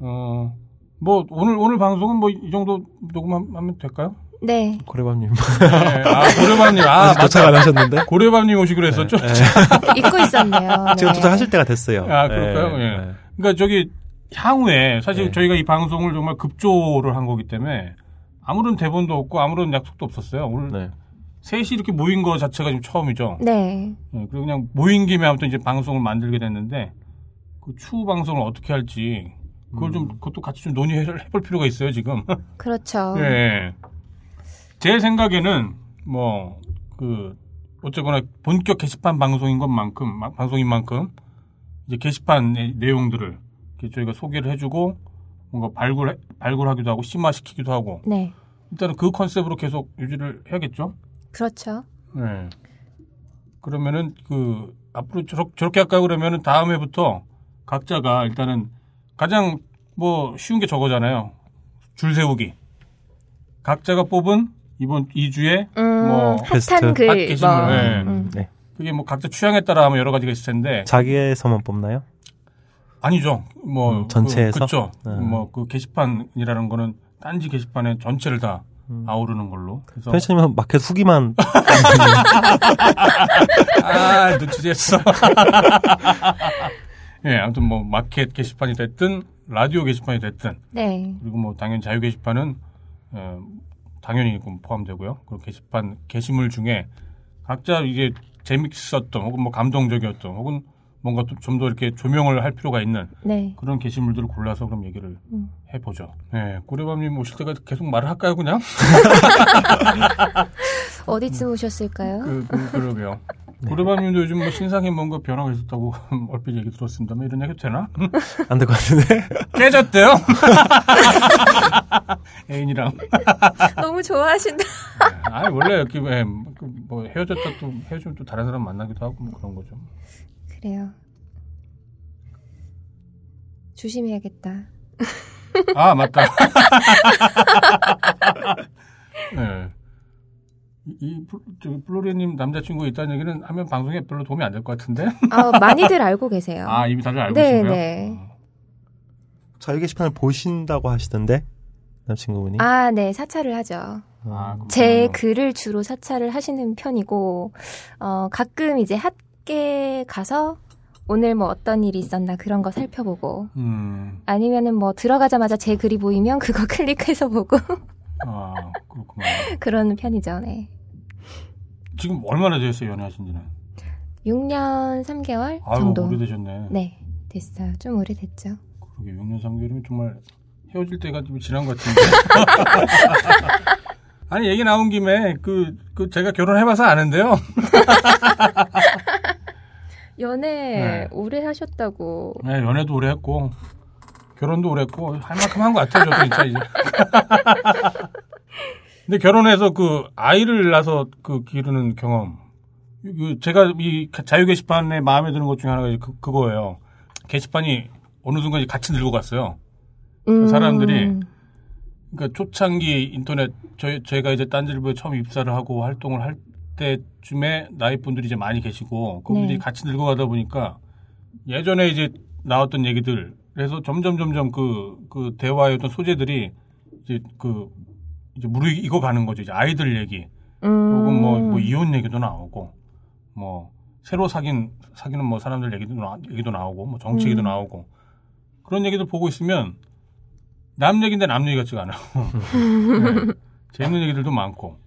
어 뭐 오늘 오늘 방송은 뭐 이 정도 녹음하면 될까요? 네. 고래밤님 네. 아 고려밤님 아 도착 안 하셨는데 고려밤님 오시기로 했었죠. 네. 잊고 있었네요. 지금 네. 도착하실 때가 됐어요. 아, 그럴까요? 네. 예. 네. 그러니까 저기 향후에 사실 네. 저희가 이 방송을 정말 급조를 한 거기 때문에 아무런 대본도 없고 아무런 약속도 없었어요. 오늘 네. 셋이 이렇게 모인 거 자체가 지금 처음이죠. 네. 예, 그리고 그냥 모인 김에 아무튼 이제 방송을 만들게 됐는데 그 추후 방송을 어떻게 할지 그걸 좀 그것도 같이 좀 논의를 해볼 필요가 있어요 지금. 그렇죠. 예. 제 생각에는 뭐 그 어쨌거나 본격 게시판 방송인 것만큼 마- 방송인 만큼 이제 게시판의 내용들을 저희가 소개를 해주고 뭔가 발굴 발굴하기도 하고 심화시키기도 하고 네. 일단은 그 컨셉으로 계속 유지를 해야겠죠. 그렇죠. 네. 그러면은 그 앞으로 저렇, 저렇게 할까 그러면은 다음 해부터 각자가 일단은 가장 뭐 쉬운 게 저거잖아요. 줄 세우기. 각자가 뽑은 이번 2주에 음, 뭐 베스트. 핫한 글. 핫 게시물, 뭐. 네. 음. 네. 그게 뭐 각자 취향에 따라 하면 여러 가지가 있을 텐데 자기에서만 뽑나요? 아니죠. 뭐 음, 전체에서? 그, 그렇죠. 음. 뭐그 게시판이라는 거는 딴지 게시판의 전체를 다 음. 아우르는 걸로. 그래서 편집하면 마켓 후기만 아, 눈치챘어. 예, 아무튼 뭐 마켓 게시판이 됐든 라디오 게시판이 됐든 네. 그리고 뭐 당연히 자유 게시판은 어, 당연히 포함되고요. 그리고 게시판 게시물 중에 각자 이게 재밌었던 혹은 뭐 감동적이었던 혹은 뭔가 좀 더 이렇게 조명을 할 필요가 있는 네. 그런 게시물들을 골라서 그럼 얘기를 음. 해보죠. 네, 고래밤님 오실 때가 계속 말을 할까요, 그냥? 어디쯤 오셨을까요? 그, 그, 그러게요. 고래밤님도 요즘 뭐 신상에 뭔가 변화가 있었다고 얼핏 얘기 들었습니다. 뭐 이런 얘기 해도 되나? 안 될 것 같은데. 깨졌대요? 애인이랑. 너무 좋아하신다. 아 원래 이렇게 예, 그뭐 헤어졌다 또 헤어지면 또 다른 사람 만나기도 하고 뭐 그런 거죠. 그래요. 조심해야겠다. 아 맞다. 예. 이, 이 플- 플로리님 남자친구 있다는 얘기는 하면 방송에 별로 도움이 안 될 것 같은데. 아, 많이들 알고 계세요. 아 이미 다들 알고 네, 계신가요? 네. 자유 게시판을 보신다고 하시던데 남친구분이. 아, 네, 사찰을 하죠. 아, 제. 글을 주로 사찰을 하시는 편이고, 어, 가끔 이제 핫 게 가서 오늘 뭐 어떤 일이 있었나 그런 거 살펴보고, 음, 아니면은 뭐 들어가자마자 제 글이 보이면 그거 클릭해서 보고, 아 그렇구나. 그런 편이죠, 네. 지금 얼마나 되셨어요 연애하신지는? 6년 3개월 아유 정도. 오래되셨네. 네, 됐어요. 좀 오래됐죠. 그러게 6년 3개월이면 정말 헤어질 때가 좀 지난 것 같은데. 아니 얘기 나온 김에 그, 그 제가 결혼해봐서 아는데요. 연애 네. 오래 하셨다고. 네, 연애도 오래 했고 결혼도 오래 했고 할 만큼 한 것 같아요. 저도 진짜 이제. 근데 결혼해서 그 아이를 낳아서 그 기르는 경험. 그 제가 이 자유 게시판에 마음에 드는 것 중에 하나가 그, 그거예요. 게시판이 어느 순간 같이 늙어 갔어요. 음. 사람들이 그러니까 초창기 인터넷 저희 제가 이제 딴지일보에 처음 입사를 하고 활동을 할 때쯤에 나이 분들이 이제 많이 계시고 그분들이 네. 같이 늙어가다 보니까 예전에 이제 나왔던 얘기들 그래서 점점 점점 그 그 대화의 어떤 소재들이 이제 그 이제 무르익어 가는 거죠 이제 아이들 얘기 음. 혹은 뭐, 뭐 이혼 얘기도 나오고 뭐 새로 사귄 사귀는 뭐 사람들 얘기도 나, 얘기도 나오고 뭐 정치 얘기도 음. 나오고 그런 얘기들 보고 있으면 남 얘기인데 남 얘기 같지가 않아요. 네. 재밌는 얘기들도 많고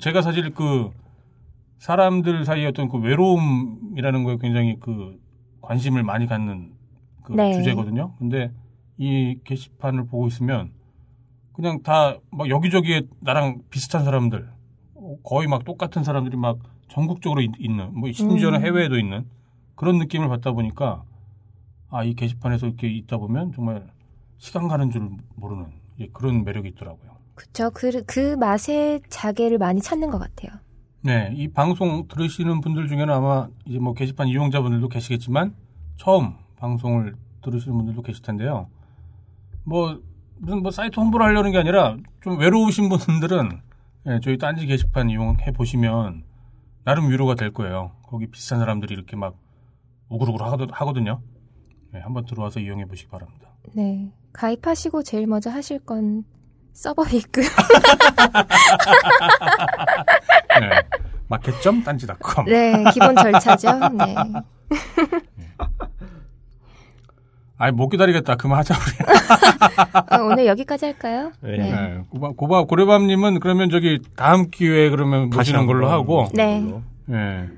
제가 사실 그 사람들 사이에 어떤 그 외로움이라는 거에 굉장히 그 관심을 많이 갖는 그 네. 주제거든요. 근데 이 게시판을 보고 있으면 그냥 다 막 여기저기에 나랑 비슷한 사람들 어, 거의 막 똑같은 사람들이 막 전국적으로 있, 는뭐 심지어는 음. 해외에도 있는 그런 느낌을 받다 보니까 아 이 게시판에서 이렇게 있다 보면 정말 시간 가는 줄 모르는 예, 그런 매력이 있더라고요. 그쵸. 그, 그 맛의 자개를 많이 찾는 것 같아요. 네, 이 방송 들으시는 분들 중에는 아마 이제 뭐 게시판 이용자분들도 계시겠지만 처음 방송을 들으시는 분들도 계실 텐데요. 뭐 무슨 뭐 사이트 홍보를 하려는 게 아니라 좀 외로우신 분들은 예, 저희 딴지 게시판 이용해 보시면 나름 위로가 될 거예요. 거기 비슷한 사람들이 이렇게 막 우글우글 하거든- 하거든요. 네, 한번 들어와서 이용해 보시기 바랍니다. 네. 가입하시고 제일 먼저 하실 건 서버 리그. 네, 마켓점 딴지닷컴. 네, 기본 절차죠. 네. 아니 못 기다리겠다. 그만하자 우리. 어, 오늘 여기까지 할까요? 네. 네. 네. 고바, 고바, 고래밤님은 그러면 저기 다음 기회에 그러면 다시 모시는 걸로 하고. 네. 예.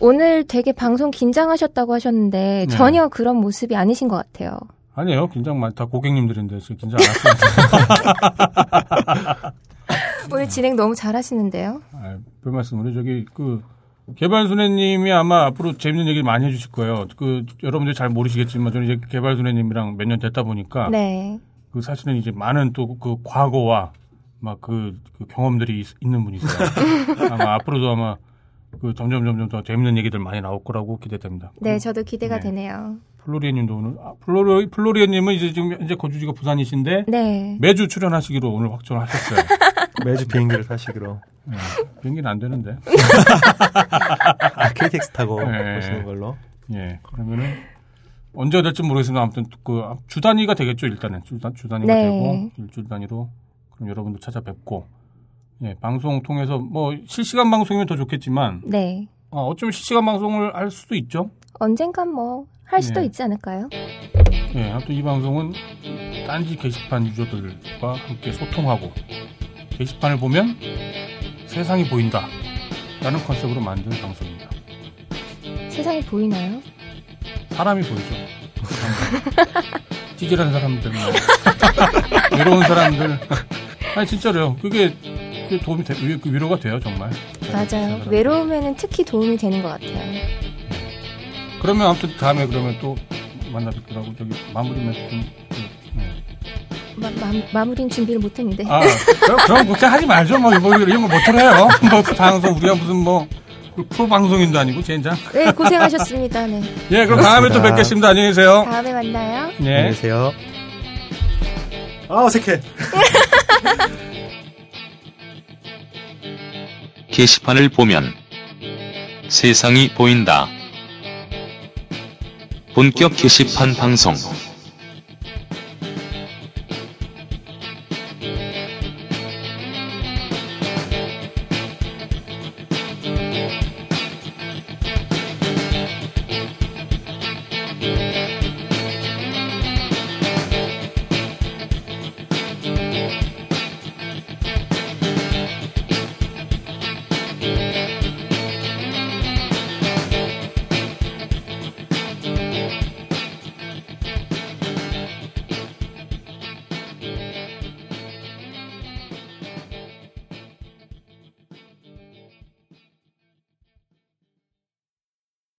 오늘 되게 방송 긴장하셨다고 하셨는데 네. 전혀 그런 모습이 아니신 것 같아요. 아니에요. 긴장 많다. 고객님들인데 긴장 안 하시는데. 오늘 진행 너무 잘하시는데요. 아, 별 말씀. 우리 저기 그 개발순애님이 아마 앞으로 재밌는 얘기를 많이 해주실 거예요. 그 여러분들이 잘 모르시겠지만 저는 이제 개발순애님이랑 몇 년 됐다 보니까 네. 그 사실은 이제 많은 또 그 과거와 막그 경험들이 있, 는 분이세요. 아마 앞으로도 아마 그 점점 점점 더 재밌는 얘기들 많이 나올 거라고 기대됩니다. 네, 저도 기대가 네. 되네요. 플로리아님도 오늘 아, 플로리 플로리아님은 이제 지금 현재 거주지가 부산이신데 네. 매주 출연하시기로 오늘 확정하셨어요. 매주 비행기를 타시기로 네, 비행기는 안 되는데. 아, KTX 타고 네. 오시는 걸로. 예, 그러면은 언제가 될지 모르겠습니다. 아무튼 그 주 단위가 되겠죠. 일단은 주, 단- 주 단위가 네. 되고 일주일 단위로 그럼 여러분도 찾아뵙고 예, 방송 통해서 뭐 실시간 방송이면 더 좋겠지만 네. 어, 어쩌면 실시간 방송을 할 수도 있죠. 언젠간 뭐 할 수도 네. 있지 않을까요? 예, 아무튼 이 방송은 딴지 게시판 유저들과 함께 소통하고 게시판을 보면 세상이 보인다. 라는 컨셉으로 만든 방송입니다. 세상이 보이나요? 사람이 보이죠. 찌질한 사람들, 뭐. 외로운 사람들. 아니, 진짜로요. 그게, 도움이 돼, 위- 그 위로가 돼요, 정말. 맞아요. 외로움에는 특히 도움이 되는 것 같아요. 그러면 아무튼 다음에 그러면 또 만나 뵙기로 하고, 저기, 마무리 멘트 좀. 네. 마, 마, 마무리는 준비를 못했는데. 아, 그럼, 그럼 걱정 하지 말죠. 뭐, 뭐 이런 거 못해요. 뭐, 방송, 우리가 무슨 뭐, 프로 방송인도 아니고, 젠장. 네, 고생하셨습니다. 네. 예, 그럼 다음에 또 고맙습니다. 뵙겠습니다. 안녕히 계세요. 다음에 만나요. 안녕히 네. 계세요. 아, 어색해. 게시판을 보면 세상이 보인다. 본격 게시판 방송